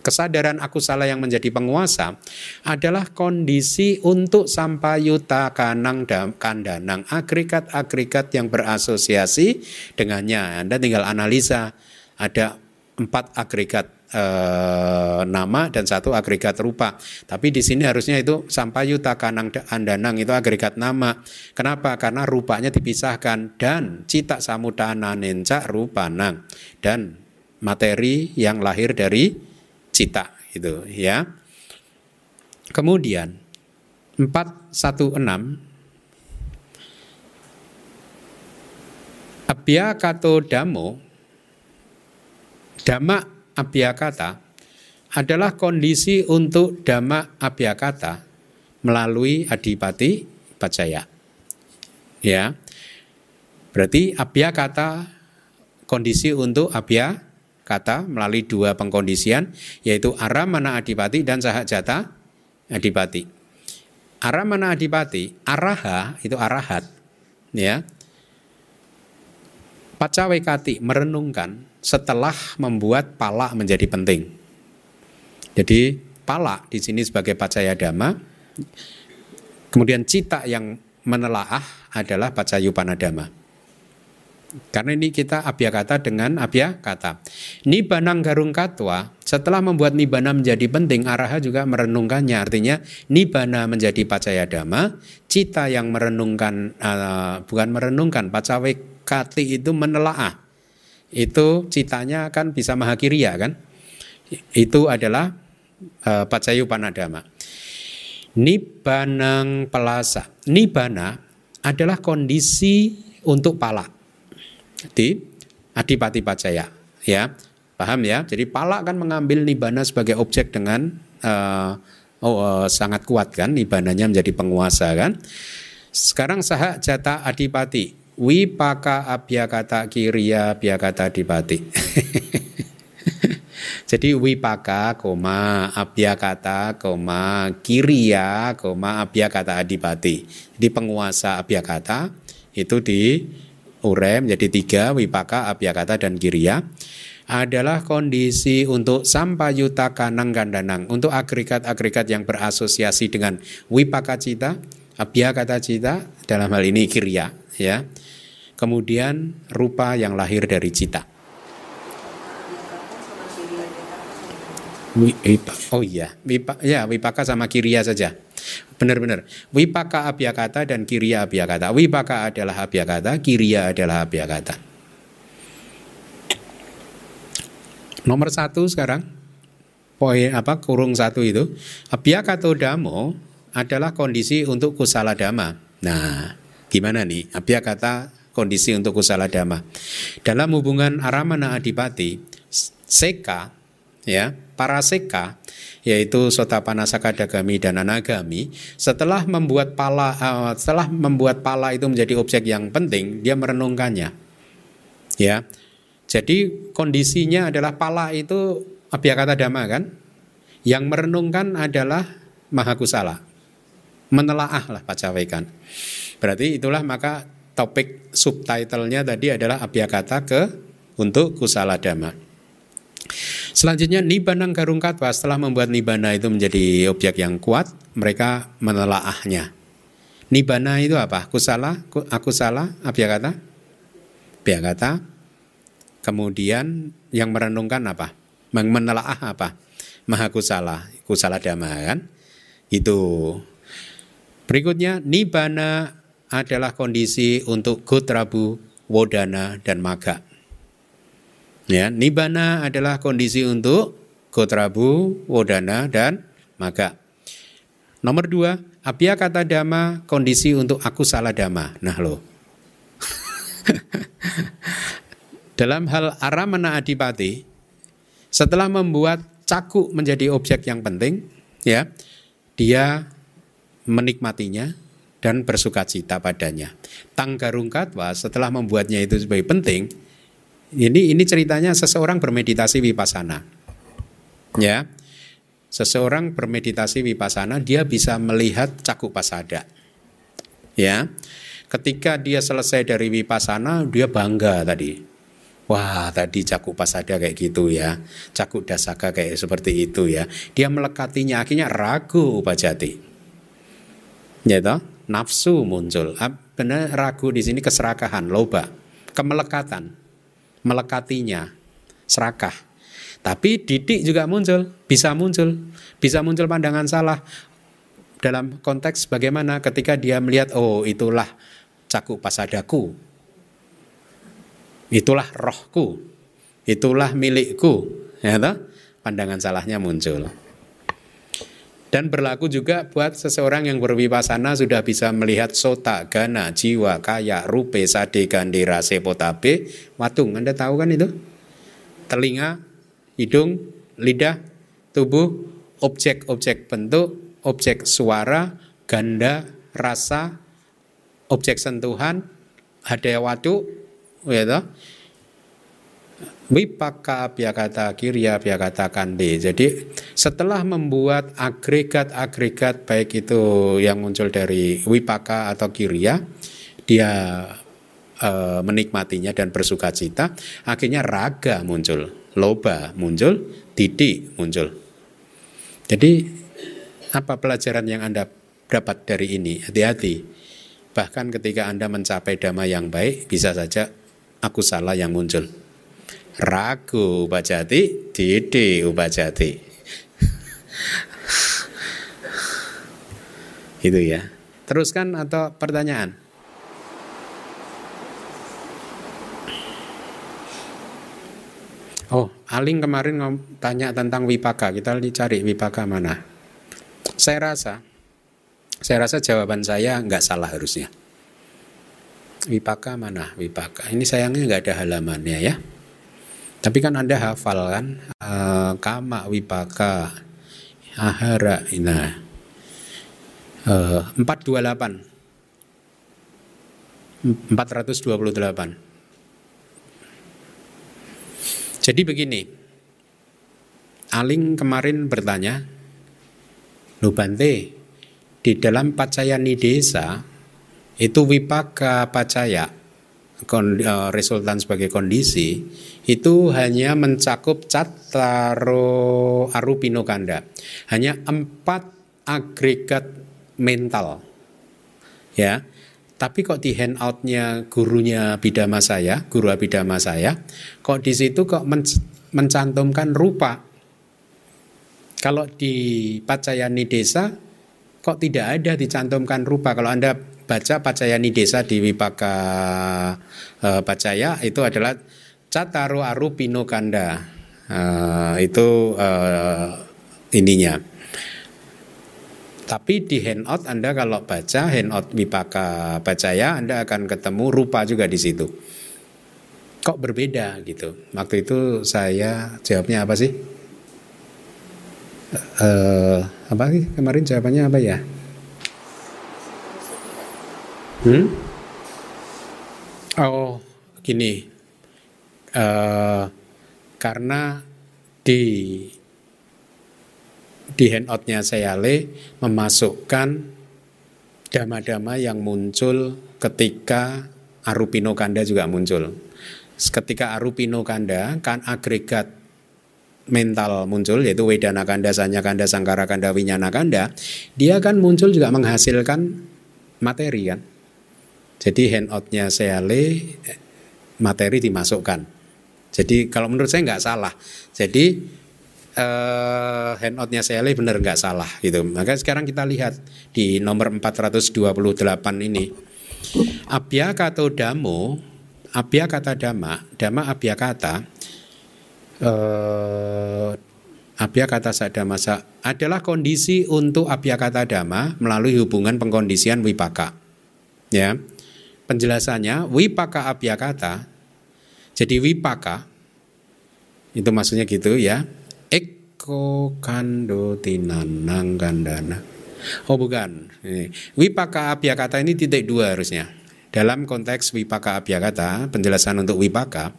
kesadaran aku salah yang menjadi penguasa adalah kondisi untuk sampayuta kanang dan kandanang agregat-agregat yang berasosiasi dengannya. Anda tinggal analisa ada empat agregat eh, nama dan satu agregat rupa. Tapi di sini harusnya itu sampayuta kanang andanang itu agregat nama. Kenapa? Karena rupanya dipisahkan dan cita samudana nenca rupanang dan materi yang lahir dari cita itu ya. Kemudian 416 Abhyakato damo Dhamma abhyakata adalah kondisi untuk dhamma abhyakata melalui adipati pacaya. Ya. Berarti abhyakata kondisi untuk abya kata melalui dua pengkondisian yaitu aramana adipati dan sahajata adipati. Aramana adipati, araha itu arahat ya. Pacawekati merenungkan setelah membuat pala menjadi penting. Jadi pala di sini sebagai pacaya dhamma. Kemudian cita yang menelaah adalah pacayupanadama. Karena ini kita abya kata dengan abya kata. Nibanang garung katwa, setelah membuat nibana menjadi penting, araha juga merenungkannya. Artinya nibana menjadi pacaya dama, cita yang merenungkan, uh, bukan merenungkan, pacawe kati itu menelaah. Itu citanya kan bisa mahakiriya kan. Itu adalah uh, pacayu panadama. Nibanang pelasa. Nibana adalah kondisi untuk pala di Adipati Pacaya ya. Paham ya? Jadi pala kan mengambil nibana sebagai objek dengan uh, oh, uh, sangat kuat kan nibananya menjadi penguasa kan. Sekarang saha jata adipati wipaka abhyakata kiriya abhyakata adipati. <laughs> Jadi wipaka, koma, abhyakata, koma, kiriya, koma, abhyakata adipati. Jadi penguasa abhyakata itu di urem jadi tiga wipaka abhyakata dan kiriya adalah kondisi untuk sampayuta kanang gandanang untuk agregat-agregat yang berasosiasi dengan wipaka cita abhyakata cita dalam hal ini kiriya ya. Kemudian rupa yang lahir dari cita. Oh iya wipaka, ya wipaka sama kiriya saja Benar-benar. Wipaka abhyakata dan kiriya abhyakata. Wipaka adalah abhyakata, kiriya adalah abhyakata. Nomor satu sekarang, poin apa kurung satu itu, abhyakato damo adalah kondisi untuk kusala dama. Nah, gimana nih abhyakata kondisi untuk kusala dama? Dalam hubungan aramana adipati, seka ya para seka yaitu Sotapana Sakadagami dan Anagami setelah membuat pala uh, setelah membuat pala itu menjadi objek yang penting dia merenungkannya ya Jadi kondisinya adalah pala itu abiyakata dhamma kan? Yang merenungkan adalah mahakusala. Menelaah lah pacawekan. Berarti itulah maka topik subtitlenya tadi adalah abiyakata ke untuk kusala dhamma. Selanjutnya Nibanang Garung Katwa setelah membuat Nibana itu menjadi objek yang kuat, mereka menelaahnya. Nibana itu apa? Kusala, aku salah, kata? kata. Kemudian yang merenungkan apa? Menelaah apa? Maha kusala, kusala dhamma kan? Itu. Berikutnya Nibana adalah kondisi untuk Gotrabu, Wodana, dan Maga. Ya, nibana adalah kondisi untuk gotrabu, wodana, dan maga. Nomor dua, apia kata dama, kondisi untuk aku salah dama. Nah lo. <laughs> Dalam hal aramana adipati, setelah membuat caku menjadi objek yang penting, ya, dia menikmatinya dan bersuka cita padanya. Tanggarungkatwa setelah membuatnya itu sebagai penting, ini ini ceritanya seseorang bermeditasi vipassana. Ya. Seseorang bermeditasi vipassana dia bisa melihat cakup pasada. Ya. Ketika dia selesai dari vipassana dia bangga tadi. Wah, tadi cakup pasada kayak gitu ya. Cakup dasaka kayak seperti itu ya. Dia melekatinya akhirnya ragu upajati. Ya toh? Nafsu muncul. Benar ragu di sini keserakahan, loba, kemelekatan melekatinya, serakah. Tapi didik juga muncul, bisa muncul, bisa muncul pandangan salah dalam konteks bagaimana ketika dia melihat oh itulah cakup pasadaku, itulah rohku, itulah milikku, ya toh? pandangan salahnya muncul. Dan berlaku juga buat seseorang yang berwipasana sudah bisa melihat sota, gana, jiwa, kaya, rupe, sade, gandira, sepotabe, watung. Anda tahu kan itu? Telinga, hidung, lidah, tubuh, objek-objek bentuk, objek suara, ganda, rasa, objek sentuhan, hadaya watu, ya? Wipaka kata kirya kata kande. Jadi setelah membuat agregat-agregat baik itu yang muncul dari wipaka atau kirya, dia e, menikmatinya dan bersuka cita, akhirnya raga muncul, loba muncul, didik muncul. Jadi apa pelajaran yang Anda dapat dari ini? Hati-hati. Bahkan ketika Anda mencapai dhamma yang baik, bisa saja aku salah yang muncul ragu upajati didi upajati <laughs> itu ya teruskan atau pertanyaan Oh, Aling kemarin tanya tentang wipaka. Kita cari wipaka mana. Saya rasa, saya rasa jawaban saya nggak salah harusnya. Wipaka mana? Wipaka. Ini sayangnya nggak ada halamannya ya. Tapi kan Anda hafal kan? Uh, kama wipaka ahara ina. Uh, 428 428 Jadi begini. Aling kemarin bertanya Lubante di dalam pacayani desa itu wipaka pacaya uh, resultan sebagai kondisi itu hanya mencakup cataro arupinokanda. Hanya empat agregat mental. Ya. Tapi kok di handoutnya gurunya bidama saya, guru abidama saya, kok di situ kok mencantumkan rupa. Kalau di Pacayani Desa kok tidak ada dicantumkan rupa. Kalau Anda baca Pacayani Desa di Wipaka uh, Pacaya itu adalah Cataru Aru Pino Kanda uh, itu uh, ininya. Tapi di handout Anda kalau baca handout Wipaka Bacaya Anda akan ketemu rupa juga di situ. Kok berbeda gitu? Waktu itu saya jawabnya apa sih? Uh, apa sih kemarin jawabannya apa ya? Hmm? Oh, gini uh, karena di di handoutnya Seyale memasukkan dama-dama yang muncul ketika Arupino Kanda juga muncul. Ketika Arupino Kanda kan agregat mental muncul yaitu Wedana Kanda, Sanya Kanda, Sangkara Kanda, Winyana Kanda, dia kan muncul juga menghasilkan materi kan. Jadi handoutnya Seale materi dimasukkan. Jadi kalau menurut saya nggak salah. Jadi uh, handoutnya Seale benar nggak salah gitu. Maka sekarang kita lihat di nomor 428 ini. Abya kata damo, abya kata dama, dama abya kata eh, abya kata sadamasa adalah kondisi untuk abya kata dama melalui hubungan pengkondisian wipaka. Ya. Penjelasannya wipaka abya kata jadi wipaka itu maksudnya gitu ya. Eko kando tinanang kandana. Oh bukan. Ini. Wipaka abya kata ini titik dua harusnya. Dalam konteks wipaka abya kata, penjelasan untuk wipaka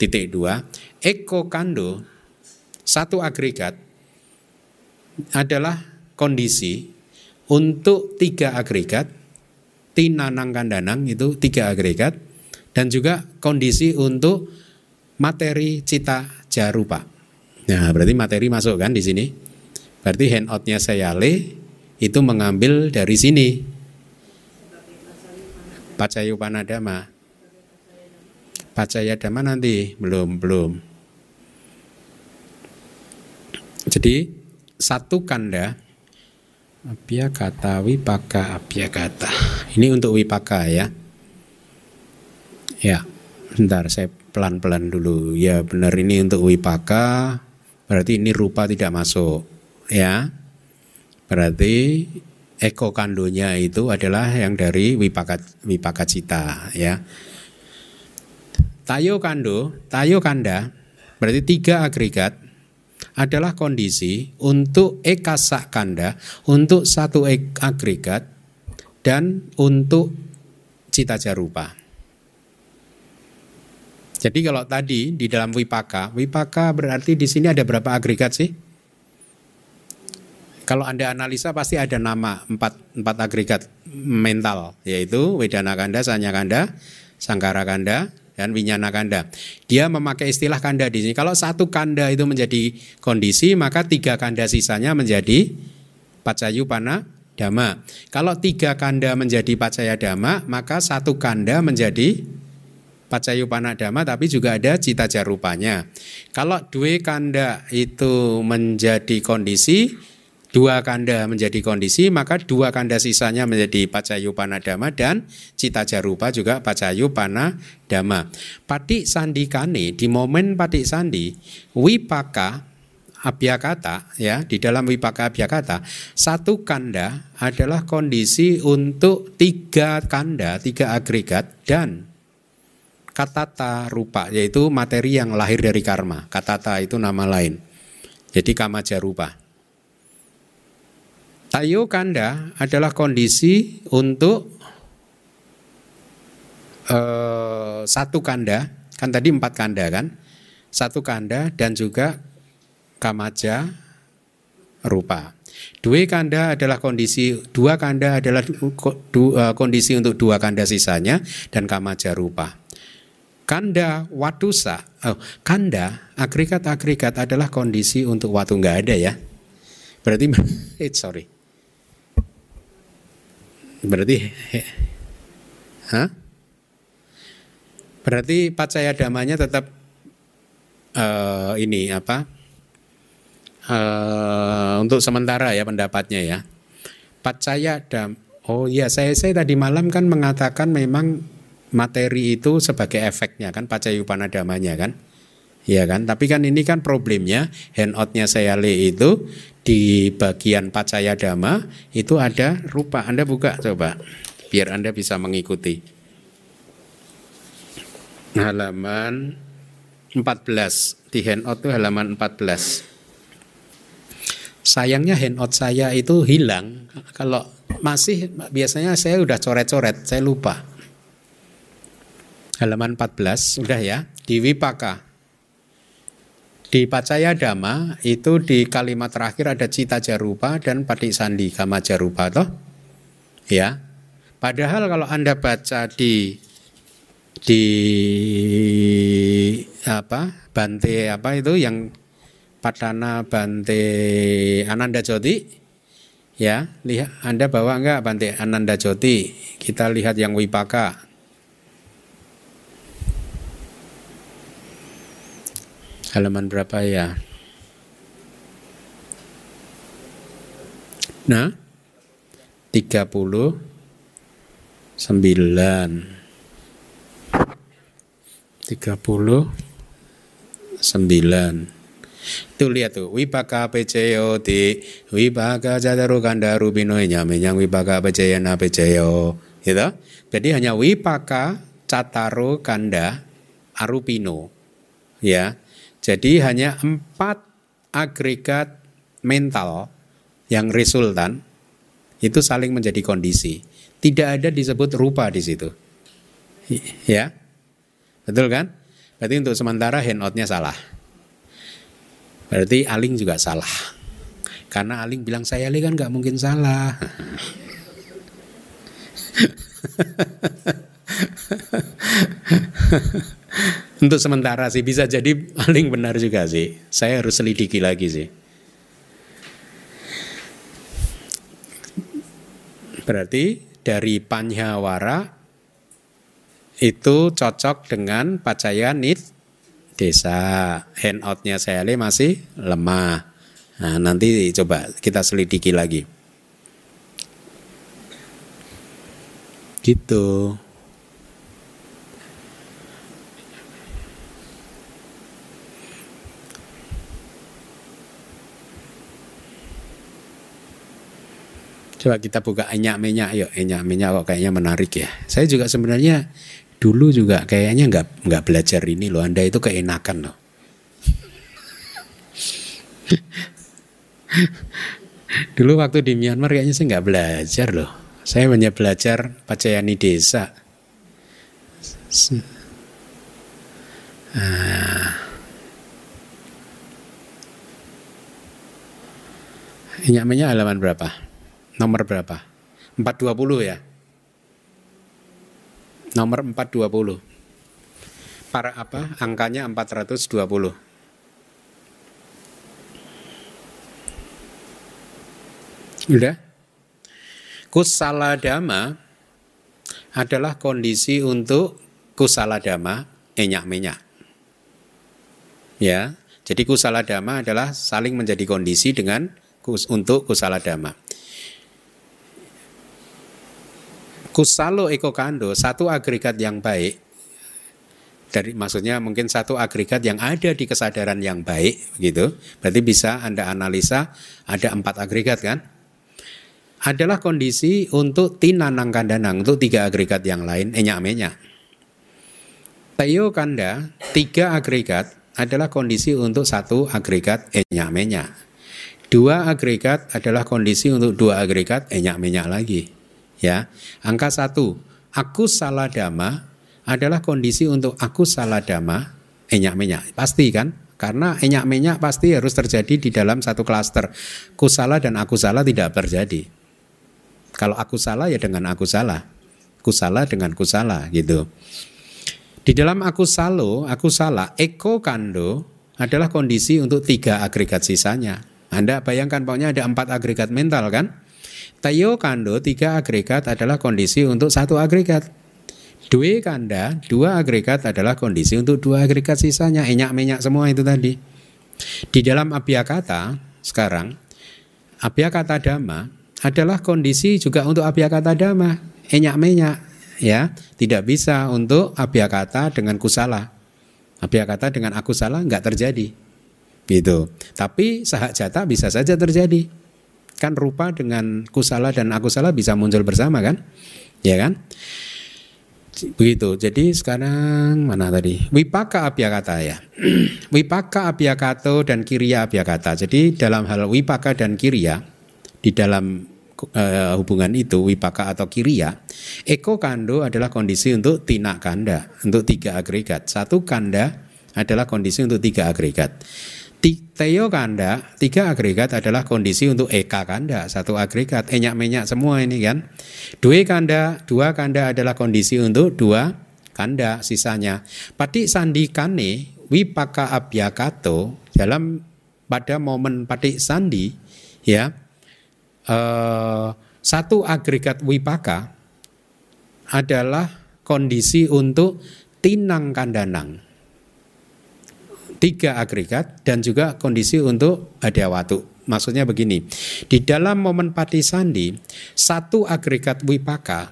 titik dua Eko kando satu agregat adalah kondisi untuk tiga agregat tinanang kandanang itu tiga agregat dan juga kondisi untuk materi cita jarupa. Nah, berarti materi masuk kan di sini. Berarti handoutnya saya le itu mengambil dari sini. Pacayupanadama. Pacayadama nanti belum belum. Jadi satu kanda Abya kata wipaka kata. Ini untuk wipaka ya. Ya, bentar saya pelan-pelan dulu. Ya benar ini untuk wipaka. Berarti ini rupa tidak masuk. Ya. Berarti eko kandonya itu adalah yang dari wipaka wipaka cita ya. Tayo kando, tayo kanda berarti tiga agregat adalah kondisi untuk ekasa kanda, untuk satu agregat, dan untuk cita jarupa. Jadi kalau tadi di dalam wipaka, wipaka berarti di sini ada berapa agregat sih? Kalau Anda analisa pasti ada nama empat, empat agregat mental, yaitu Wedana Kanda, Sanya Kanda, Sangkara Kanda, dan winyana kanda. Dia memakai istilah kanda di sini. Kalau satu kanda itu menjadi kondisi, maka tiga kanda sisanya menjadi pacayu pana dama. Kalau tiga kanda menjadi pacaya dama, maka satu kanda menjadi pacayu pana dama, tapi juga ada cita jarupanya. Kalau dua kanda itu menjadi kondisi, dua kanda menjadi kondisi, maka dua kanda sisanya menjadi pacayu panadama dan cita jarupa juga pacayu panadama. Patik sandi kane di momen patik sandi wipaka abhyakata ya di dalam wipaka abhyakata satu kanda adalah kondisi untuk tiga kanda tiga agregat dan katata rupa yaitu materi yang lahir dari karma. Katata itu nama lain. Jadi kamaja rupa Tayo kanda adalah kondisi untuk uh, satu kanda, kan tadi empat kanda kan, satu kanda dan juga kamaja rupa. Dua kanda adalah kondisi, dua kanda adalah du, uh, kondisi untuk dua kanda sisanya dan kamaja rupa. Kanda watusa, oh, kanda agregat-agregat adalah kondisi untuk watu nggak ada ya. Berarti, <laughs> eh, sorry, Berarti Hah? Berarti pacaya damanya tetap uh, ini apa? Uh, untuk sementara ya pendapatnya ya. Pacaya dam. Oh iya, saya saya tadi malam kan mengatakan memang materi itu sebagai efeknya kan pacayupana damanya kan. Ya kan, tapi kan ini kan problemnya handoutnya saya le itu di bagian pacaya dama itu ada rupa. Anda buka coba biar Anda bisa mengikuti. Halaman 14 di handout itu halaman 14. Sayangnya handout saya itu hilang. Kalau masih biasanya saya udah coret-coret, saya lupa. halaman 14 udah ya di Wipaka di Pacaya Dhamma itu di kalimat terakhir ada cita jarupa dan patik sandi kama jarupa toh? Ya. Padahal kalau anda baca di di apa Bante apa itu yang Padana Bante Ananda Joti ya lihat Anda bawa enggak Bante Ananda Joti kita lihat yang Wipaka halaman berapa ya nah 39 39 Tuh lihat tuh, wipaka peceyo di wipaka jadaru kandaru bino nyame yang wipaka peceyo na peceyo. Gitu? Jadi hanya wipaka cataru kanda arupino. Ya. Jadi hanya empat agregat mental yang resultan itu saling menjadi kondisi. Tidak ada disebut rupa di situ. Ya. Betul kan? Berarti untuk sementara handoutnya salah. Berarti Aling juga salah. Karena Aling bilang saya Ali kan nggak mungkin salah. <laughs> Untuk sementara sih bisa jadi Aling benar juga sih. Saya harus selidiki lagi sih. Berarti dari Panjawara itu cocok dengan Pacaya Nit desa handoutnya saya masih lemah nah, nanti coba kita selidiki lagi gitu Coba kita buka enyak minyak yuk enyak minyak kok kayaknya menarik ya. Saya juga sebenarnya dulu juga kayaknya nggak nggak belajar ini loh. Anda itu keenakan loh. <laughs> dulu waktu di Myanmar kayaknya saya nggak belajar loh. Saya hanya belajar Pacayani Desa. Ah. Inyak halaman berapa? Nomor berapa? 420 ya? Nomor 420. Para apa? Angkanya 420. Udah? Kusala dama adalah kondisi untuk kusala dama enyak minyak. Ya, jadi kusala dama adalah saling menjadi kondisi dengan kus, untuk kusala Kusalo ekokando satu agregat yang baik. Dari maksudnya mungkin satu agregat yang ada di kesadaran yang baik gitu. Berarti bisa anda analisa ada empat agregat kan? Adalah kondisi untuk tinanang kandanang untuk tiga agregat yang lain enyak menyak Tayo kanda tiga agregat adalah kondisi untuk satu agregat enyak menyak dua agregat adalah kondisi untuk dua agregat enyak menyak lagi Ya, angka satu, aku salah dama adalah kondisi untuk aku salah dama enyak menyak. Pasti kan? Karena enyak menyak pasti harus terjadi di dalam satu klaster. Kusala dan aku salah tidak terjadi. Kalau aku salah ya dengan aku salah. Kusala dengan kusala gitu. Di dalam aku salo, aku salah, eko kando adalah kondisi untuk tiga agregat sisanya. Anda bayangkan pokoknya ada empat agregat mental kan? Tayo kando tiga agregat adalah kondisi untuk satu agregat. Dua kanda dua agregat adalah kondisi untuk dua agregat sisanya. Enyak menyak semua itu tadi. Di dalam abiyakata sekarang abiyakata dhamma adalah kondisi juga untuk abiyakata dhamma. Enyak menyak ya. Tidak bisa untuk abiyakata dengan kusala. Abiyakata dengan akusala nggak terjadi. Gitu. Tapi sahak jata bisa saja terjadi Kan rupa dengan kusala dan akusala bisa muncul bersama kan? Ya kan? Begitu. Jadi sekarang mana tadi? Wipaka abiyakata ya. <clears throat> wipaka abiyakato dan kiriya abiyakata. Jadi dalam hal wipaka dan kiriya di dalam uh, hubungan itu wipaka atau kiria, eko kando adalah kondisi untuk tina kanda untuk tiga agregat. Satu kanda adalah kondisi untuk tiga agregat. Teo kanda, tiga agregat adalah kondisi untuk eka kanda, satu agregat, enyak menyak semua ini kan. Dua kanda, dua kanda adalah kondisi untuk dua kanda sisanya. Pati sandi kane wipaka abhyakato dalam pada momen pati sandi ya eh, satu agregat wipaka adalah kondisi untuk tinang kandanang tiga agregat dan juga kondisi untuk ada waktu. Maksudnya begini, di dalam momen pati sandi, satu agregat wipaka,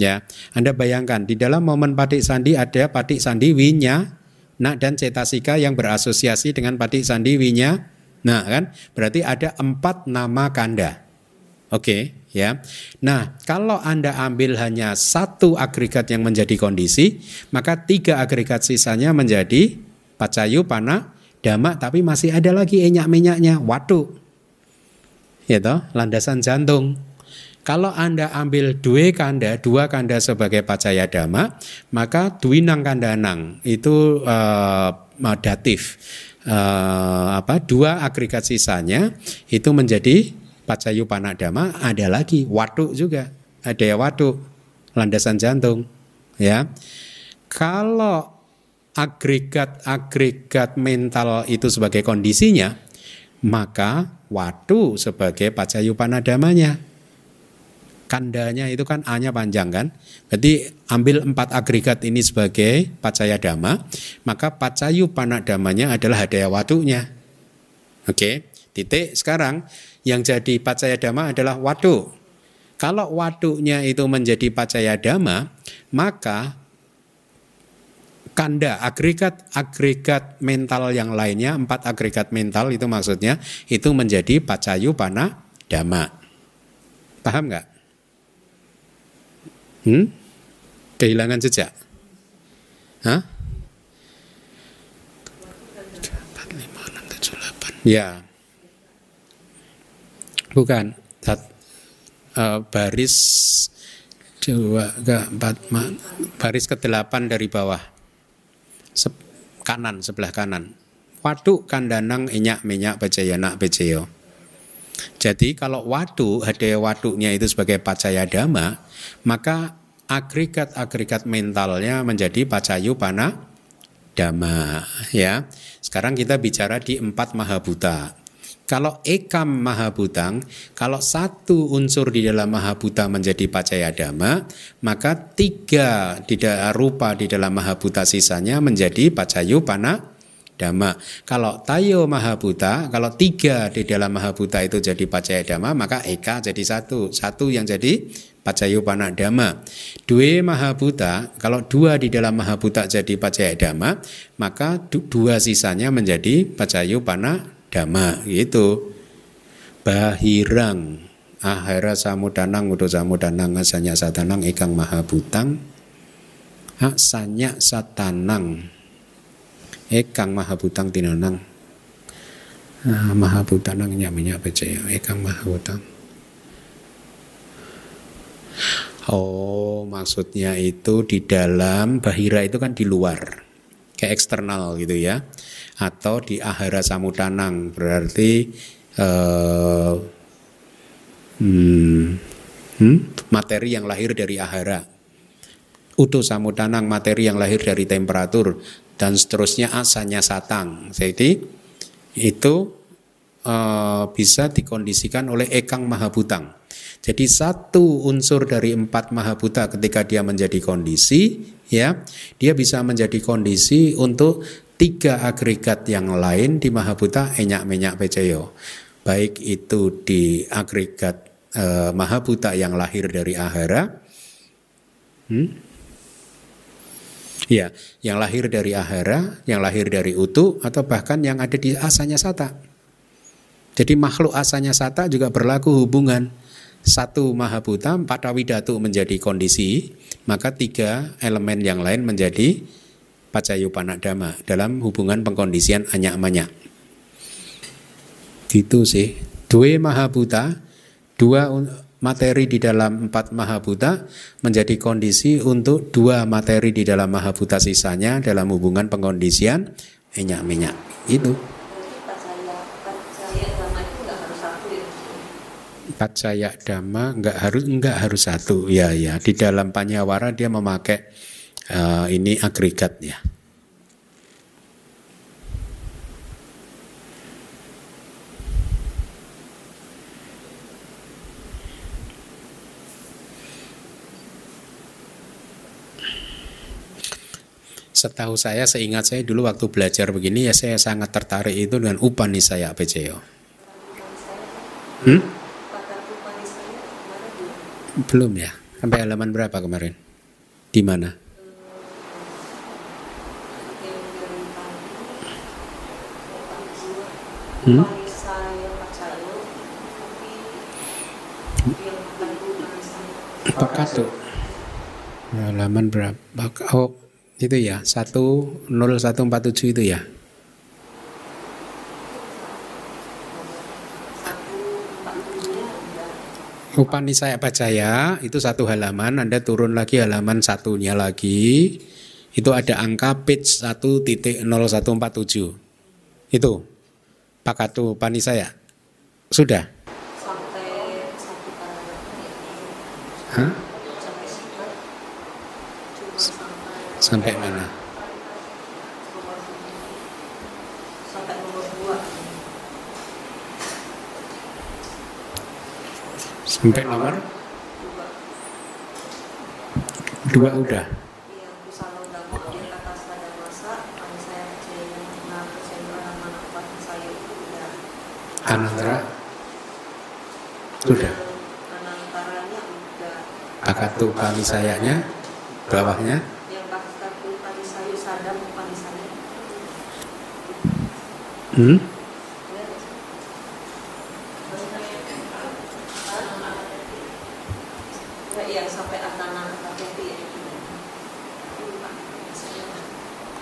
ya, Anda bayangkan di dalam momen pati sandi ada pati sandi winya, nak dan cetasika yang berasosiasi dengan pati sandi winya, nah kan, berarti ada empat nama kanda. Oke, ya. Nah, kalau Anda ambil hanya satu agregat yang menjadi kondisi, maka tiga agregat sisanya menjadi pacayu, pana, dama, tapi masih ada lagi enyak-menyaknya, watu. Ya toh, landasan jantung. Kalau Anda ambil dua kanda, dua kanda sebagai pacaya dama, maka duinang kandanang itu uh, datif. Uh, apa dua agregat sisanya itu menjadi pacayu panadama ada lagi waduk juga ada ya waduk landasan jantung ya kalau agregat-agregat mental itu sebagai kondisinya, maka watu sebagai pacayu panadamanya. Kandanya itu kan A-nya panjang kan. Berarti ambil empat agregat ini sebagai pacaya dama, maka pacayu panadamanya adalah hadaya watunya. Oke, titik sekarang yang jadi pacaya dama adalah watu. Kalau watunya itu menjadi pacaya dama, maka kanda agregat-agregat mental yang lainnya empat agregat mental itu maksudnya itu menjadi pacayu pana dama paham nggak hmm? kehilangan jejak Hah? Ya, bukan. Dat, uh, baris dua empat, baris ke delapan dari bawah kanan sebelah kanan. Waduk kandanang enyak minyak pacayana pacayo. Jadi kalau wadu ada waduknya itu sebagai pacaya dama, maka agregat-agregat mentalnya menjadi pacayu pana dama ya. Sekarang kita bicara di empat mahabuta. Kalau ekam mahabutang, kalau satu unsur di dalam mahabuta menjadi pacaya dama, maka tiga tidak rupa di dalam mahabuta sisanya menjadi pacayu pana dama. Kalau tayo mahabuta, kalau tiga di dalam mahabuta itu jadi pacaya dama, maka eka jadi satu. Satu yang jadi pacayu pana dama. Dua mahabuta, kalau dua di dalam mahabuta jadi pacaya dama, maka dua sisanya menjadi pacayu pana dhamma gitu. Bahirang ahara samudanang udo samudanang asanya satanang ikang mahabutang asanya satanang ekang mahabutang tinanang. Ah, mahabutanang nyaminya percaya ekang mahabutang Oh, maksudnya itu di dalam bahira itu kan di luar, kayak eksternal gitu ya atau di ahara samutanang. Berarti uh, hmm, hmm, materi yang lahir dari ahara. Utuh samutanang materi yang lahir dari temperatur dan seterusnya asanya satang. Jadi itu uh, bisa dikondisikan oleh ekang mahabutang. Jadi satu unsur dari empat mahabuta ketika dia menjadi kondisi, ya, dia bisa menjadi kondisi untuk tiga agregat yang lain di Mahabuta enyak menyak pecayo. Baik itu di agregat eh, Mahabuta yang lahir dari Ahara, hmm? ya, yang lahir dari Ahara, yang lahir dari Utu, atau bahkan yang ada di asanya sata. Jadi makhluk asanya sata juga berlaku hubungan satu mahabuta pada widatu menjadi kondisi, maka tiga elemen yang lain menjadi pacayu panadama dalam hubungan pengkondisian anyak manyak. Gitu sih. Dua mahabuta, dua materi di dalam empat mahabuta menjadi kondisi untuk dua materi di dalam mahabuta sisanya dalam hubungan pengkondisian minyak minyak itu. Pacaya dhamma nggak harus nggak harus satu ya ya di dalam panyawara dia memakai uh, ini agregat ya. Setahu saya, seingat saya dulu waktu belajar begini ya saya sangat tertarik itu dengan Upanisaya PCO. Hmm? Belum ya. Sampai halaman berapa kemarin? Di mana? Hmm? tuh? Halaman berapa? Oh, itu ya 10147 itu ya Upani saya ya itu satu halaman, Anda turun lagi halaman satunya lagi, itu ada angka page 1.0147. Itu Pakatu Upani saya. Sudah? Sampai satu Hah? Sampai mana? Sampai nomor dua. Sampai nomor dua udah. Anantara sudah. Udah. Akatu kami sayanya bawahnya Hmm?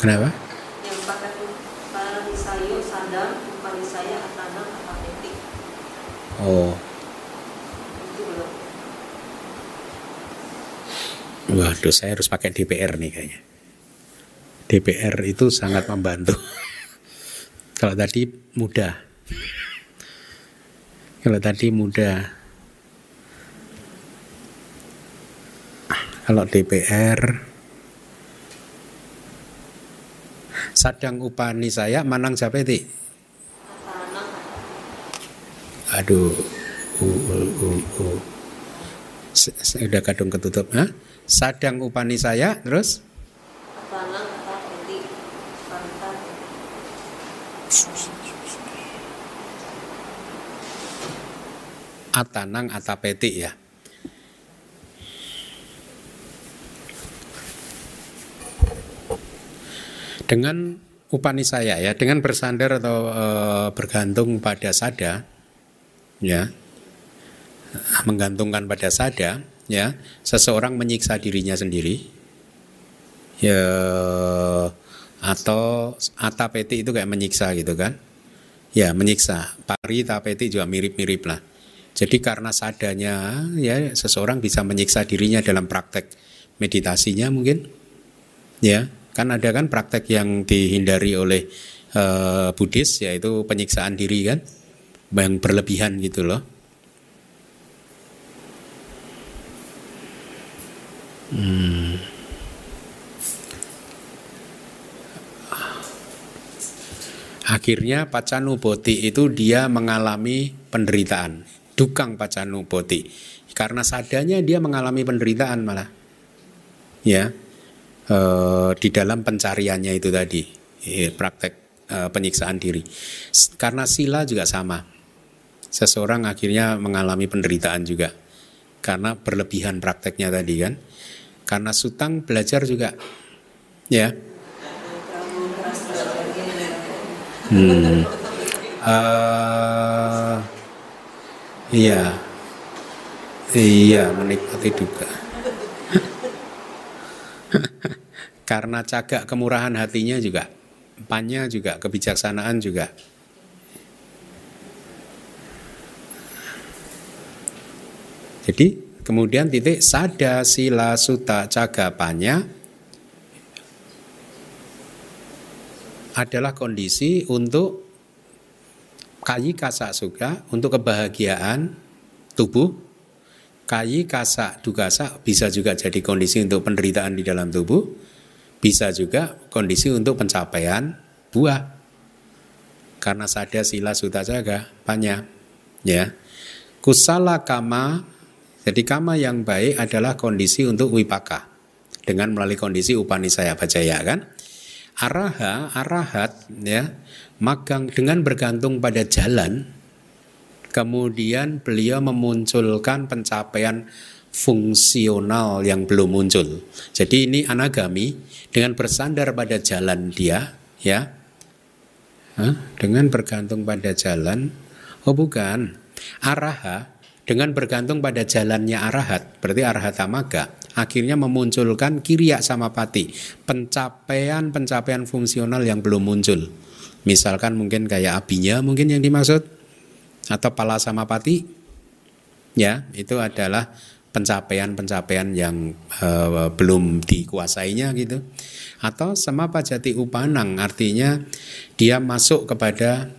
Kenapa? Yang pakai parisayo sadam parisaya atana apapeti. Oh. Waduh, saya harus pakai DPR nih kayaknya. DPR itu sangat membantu. <laughs> Kalau tadi mudah. Kalau tadi mudah. Kalau DPR Sadang upani saya Manang Japeti. Aduh. Uh, uh, uh, uh. Sudah kadung ketutup. Hah? Sadang upani saya terus? Atanang Atapeti ya. Dengan Upanisaya ya, dengan bersandar atau e, bergantung pada sada, ya, menggantungkan pada sada, ya, seseorang menyiksa dirinya sendiri, ya, atau atapeti itu kayak menyiksa gitu kan, ya menyiksa. Pari tapeti juga mirip-mirip lah. Jadi karena sadanya ya seseorang bisa menyiksa dirinya dalam praktek meditasinya mungkin. Ya. Kan ada kan praktek yang dihindari oleh uh, Buddhis yaitu penyiksaan diri kan yang berlebihan gitu loh. Hmm. Akhirnya Pacanuboti itu dia mengalami penderitaan. Dukang pacanu boti karena sadanya dia mengalami penderitaan malah. Ya. E, di dalam pencariannya itu tadi. E, praktek e, penyiksaan diri. Karena sila juga sama seseorang akhirnya mengalami penderitaan juga karena berlebihan prakteknya tadi kan karena sutang belajar juga ya hmm. uh, Iya. Iya, menikmati juga. <laughs> Karena cagak kemurahan hatinya juga, pannya juga, kebijaksanaan juga. Jadi kemudian titik sada sila suta cagapanya adalah kondisi untuk kayi kasak suka untuk kebahagiaan tubuh. Kayi kasak dugasa bisa juga jadi kondisi untuk penderitaan di dalam tubuh. Bisa juga kondisi untuk pencapaian buah. Karena sada sila suta jaga banyak ya. Kusala kama jadi kama yang baik adalah kondisi untuk wipaka. Dengan melalui kondisi upanisaya bajaya kan? Araha arahat ya magang dengan bergantung pada jalan. Kemudian beliau memunculkan pencapaian fungsional yang belum muncul. Jadi ini anagami dengan bersandar pada jalan dia ya. Hah? dengan bergantung pada jalan. Oh bukan. Araha dengan bergantung pada jalannya arahat berarti arahat amaga akhirnya memunculkan kiriya sama pati pencapaian-pencapaian fungsional yang belum muncul. Misalkan mungkin kayak abinya mungkin yang dimaksud atau pala sama pati ya itu adalah pencapaian-pencapaian yang uh, belum dikuasainya gitu. Atau sama pajati upanang artinya dia masuk kepada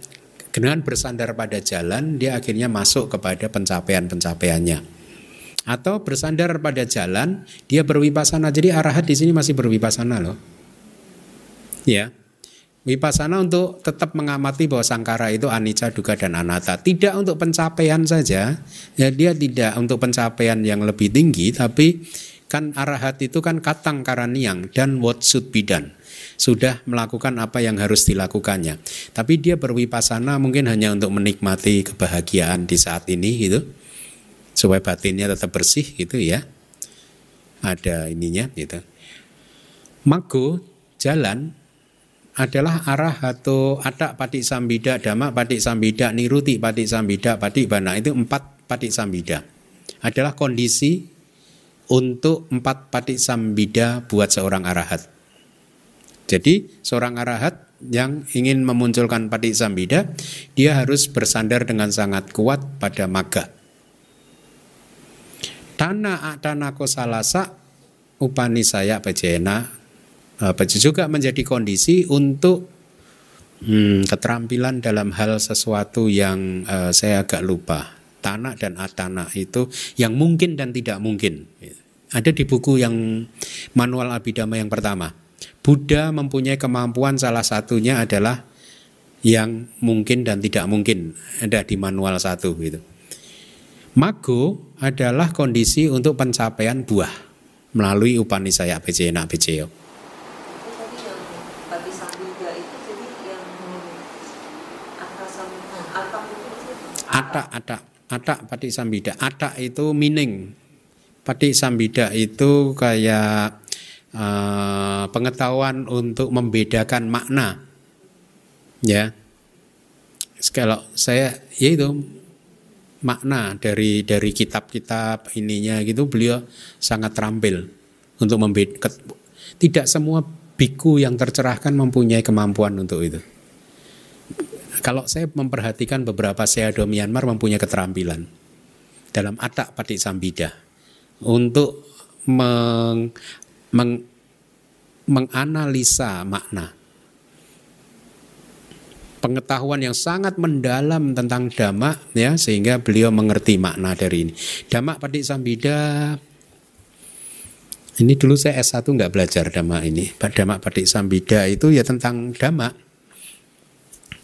dengan bersandar pada jalan dia akhirnya masuk kepada pencapaian-pencapaiannya. Atau bersandar pada jalan dia berwipasana. Jadi arahat di sini masih berwipasana loh. Ya. Wipasana untuk tetap mengamati bahwa sangkara itu anicca duga dan anatta. Tidak untuk pencapaian saja. Ya dia tidak untuk pencapaian yang lebih tinggi tapi kan arahat itu kan katang karaniang dan what should be done sudah melakukan apa yang harus dilakukannya tapi dia berwipasana mungkin hanya untuk menikmati kebahagiaan di saat ini gitu supaya batinnya tetap bersih gitu ya. Ada ininya gitu. Mago jalan adalah arah atau ada pati sambida dama pati sambida niruti pati sambida pati bana itu empat pati sambida adalah kondisi untuk empat pati sambida buat seorang arahat. Jadi seorang arahat yang ingin memunculkan pati sambida dia harus bersandar dengan sangat kuat pada maga Dana adana kosalasa upanisaya bajena juga menjadi kondisi untuk hmm, keterampilan dalam hal sesuatu yang uh, saya agak lupa. Tanah dan atana itu yang mungkin dan tidak mungkin. Ada di buku yang manual abidama yang pertama. Buddha mempunyai kemampuan salah satunya adalah yang mungkin dan tidak mungkin. Ada di manual satu gitu. Mago adalah kondisi untuk pencapaian buah melalui upanisaya Bejena Bejeyo. Atak, atak, atak pati sambida. Atak itu meaning. Pati sambida itu kayak uh, pengetahuan untuk membedakan makna. Ya. Kalau saya ya itu makna dari dari kitab-kitab ininya gitu beliau sangat terampil untuk membedakan tidak semua biku yang tercerahkan mempunyai kemampuan untuk itu. Kalau saya memperhatikan beberapa seado Myanmar mempunyai keterampilan dalam atak patik sambida untuk meng, meng, menganalisa makna pengetahuan yang sangat mendalam tentang dhamma ya sehingga beliau mengerti makna dari ini. Dhamma Padik Sambida ini dulu saya S1 nggak belajar dhamma ini. Dhamma Padik Sambida itu ya tentang dhamma.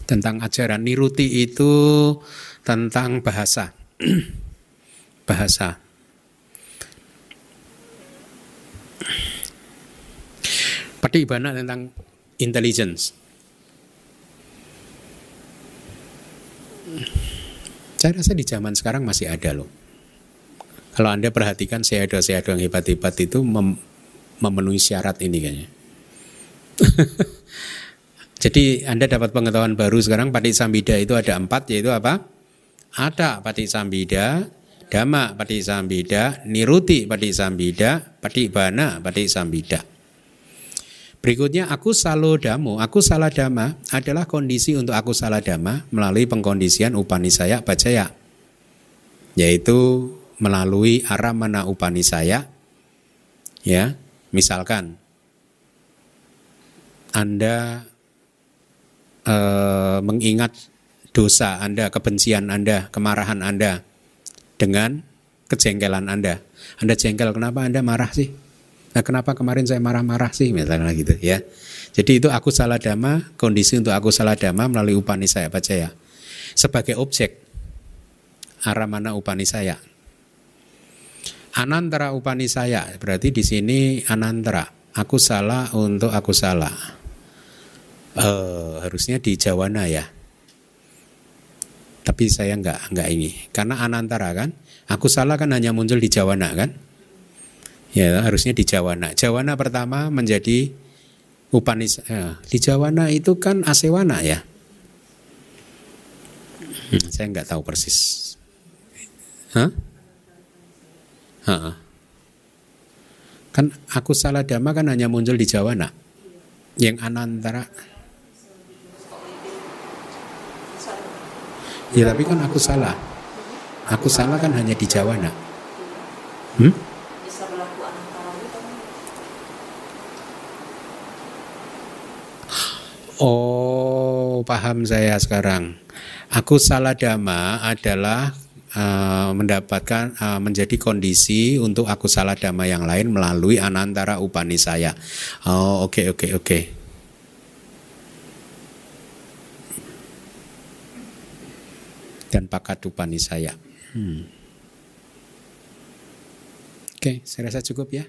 Tentang ajaran niruti itu tentang bahasa. <clears throat> bahasa. Padik Bana tentang intelligence Saya rasa di zaman sekarang masih ada loh. Kalau Anda perhatikan seado-seado yang hebat-hebat itu mem memenuhi syarat ini kayaknya. <laughs> Jadi Anda dapat pengetahuan baru sekarang Pati Sambida itu ada empat yaitu apa? Ada Pati Sambida, Dhamma Pati Sambida, Niruti Pati Sambida, Pati Bana Pati Sambida. Berikutnya aku salodamo, aku saladama adalah kondisi untuk aku saladama melalui pengkondisian upanisaya bacaya. Yaitu melalui aramana upanisaya ya misalkan anda eh, mengingat dosa Anda, kebencian Anda, kemarahan Anda dengan kejengkelan Anda. Anda jengkel, kenapa Anda marah sih? Nah, kenapa kemarin saya marah-marah sih? Misalnya gitu ya. Jadi itu aku salah dhamma, kondisi untuk aku salah dhamma melalui upanisaya ya Sebagai objek, aramana upanisaya. Anantara upanisaya, berarti di sini anantara. Aku salah untuk aku salah. Uh, harusnya di Jawana ya tapi saya nggak nggak ini karena anantara kan aku salah kan hanya muncul di Jawana kan ya harusnya di Jawana Jawana pertama menjadi Upanis ya, di Jawana itu kan Asewana ya hmm, saya nggak tahu persis Hah? Ha-ha. kan aku salah dhamma kan hanya muncul di Jawana yang anantara Ya tapi kan aku salah. Aku salah kan hanya di Jawa nak. Hmm? Oh, paham saya sekarang. Aku salah dhamma adalah uh, mendapatkan uh, menjadi kondisi untuk aku salah dhamma yang lain melalui anantara upanisaya. Oh, oke okay, oke okay, oke. Okay. dan Pakadupanisaya. Hmm. Oke, saya rasa cukup ya.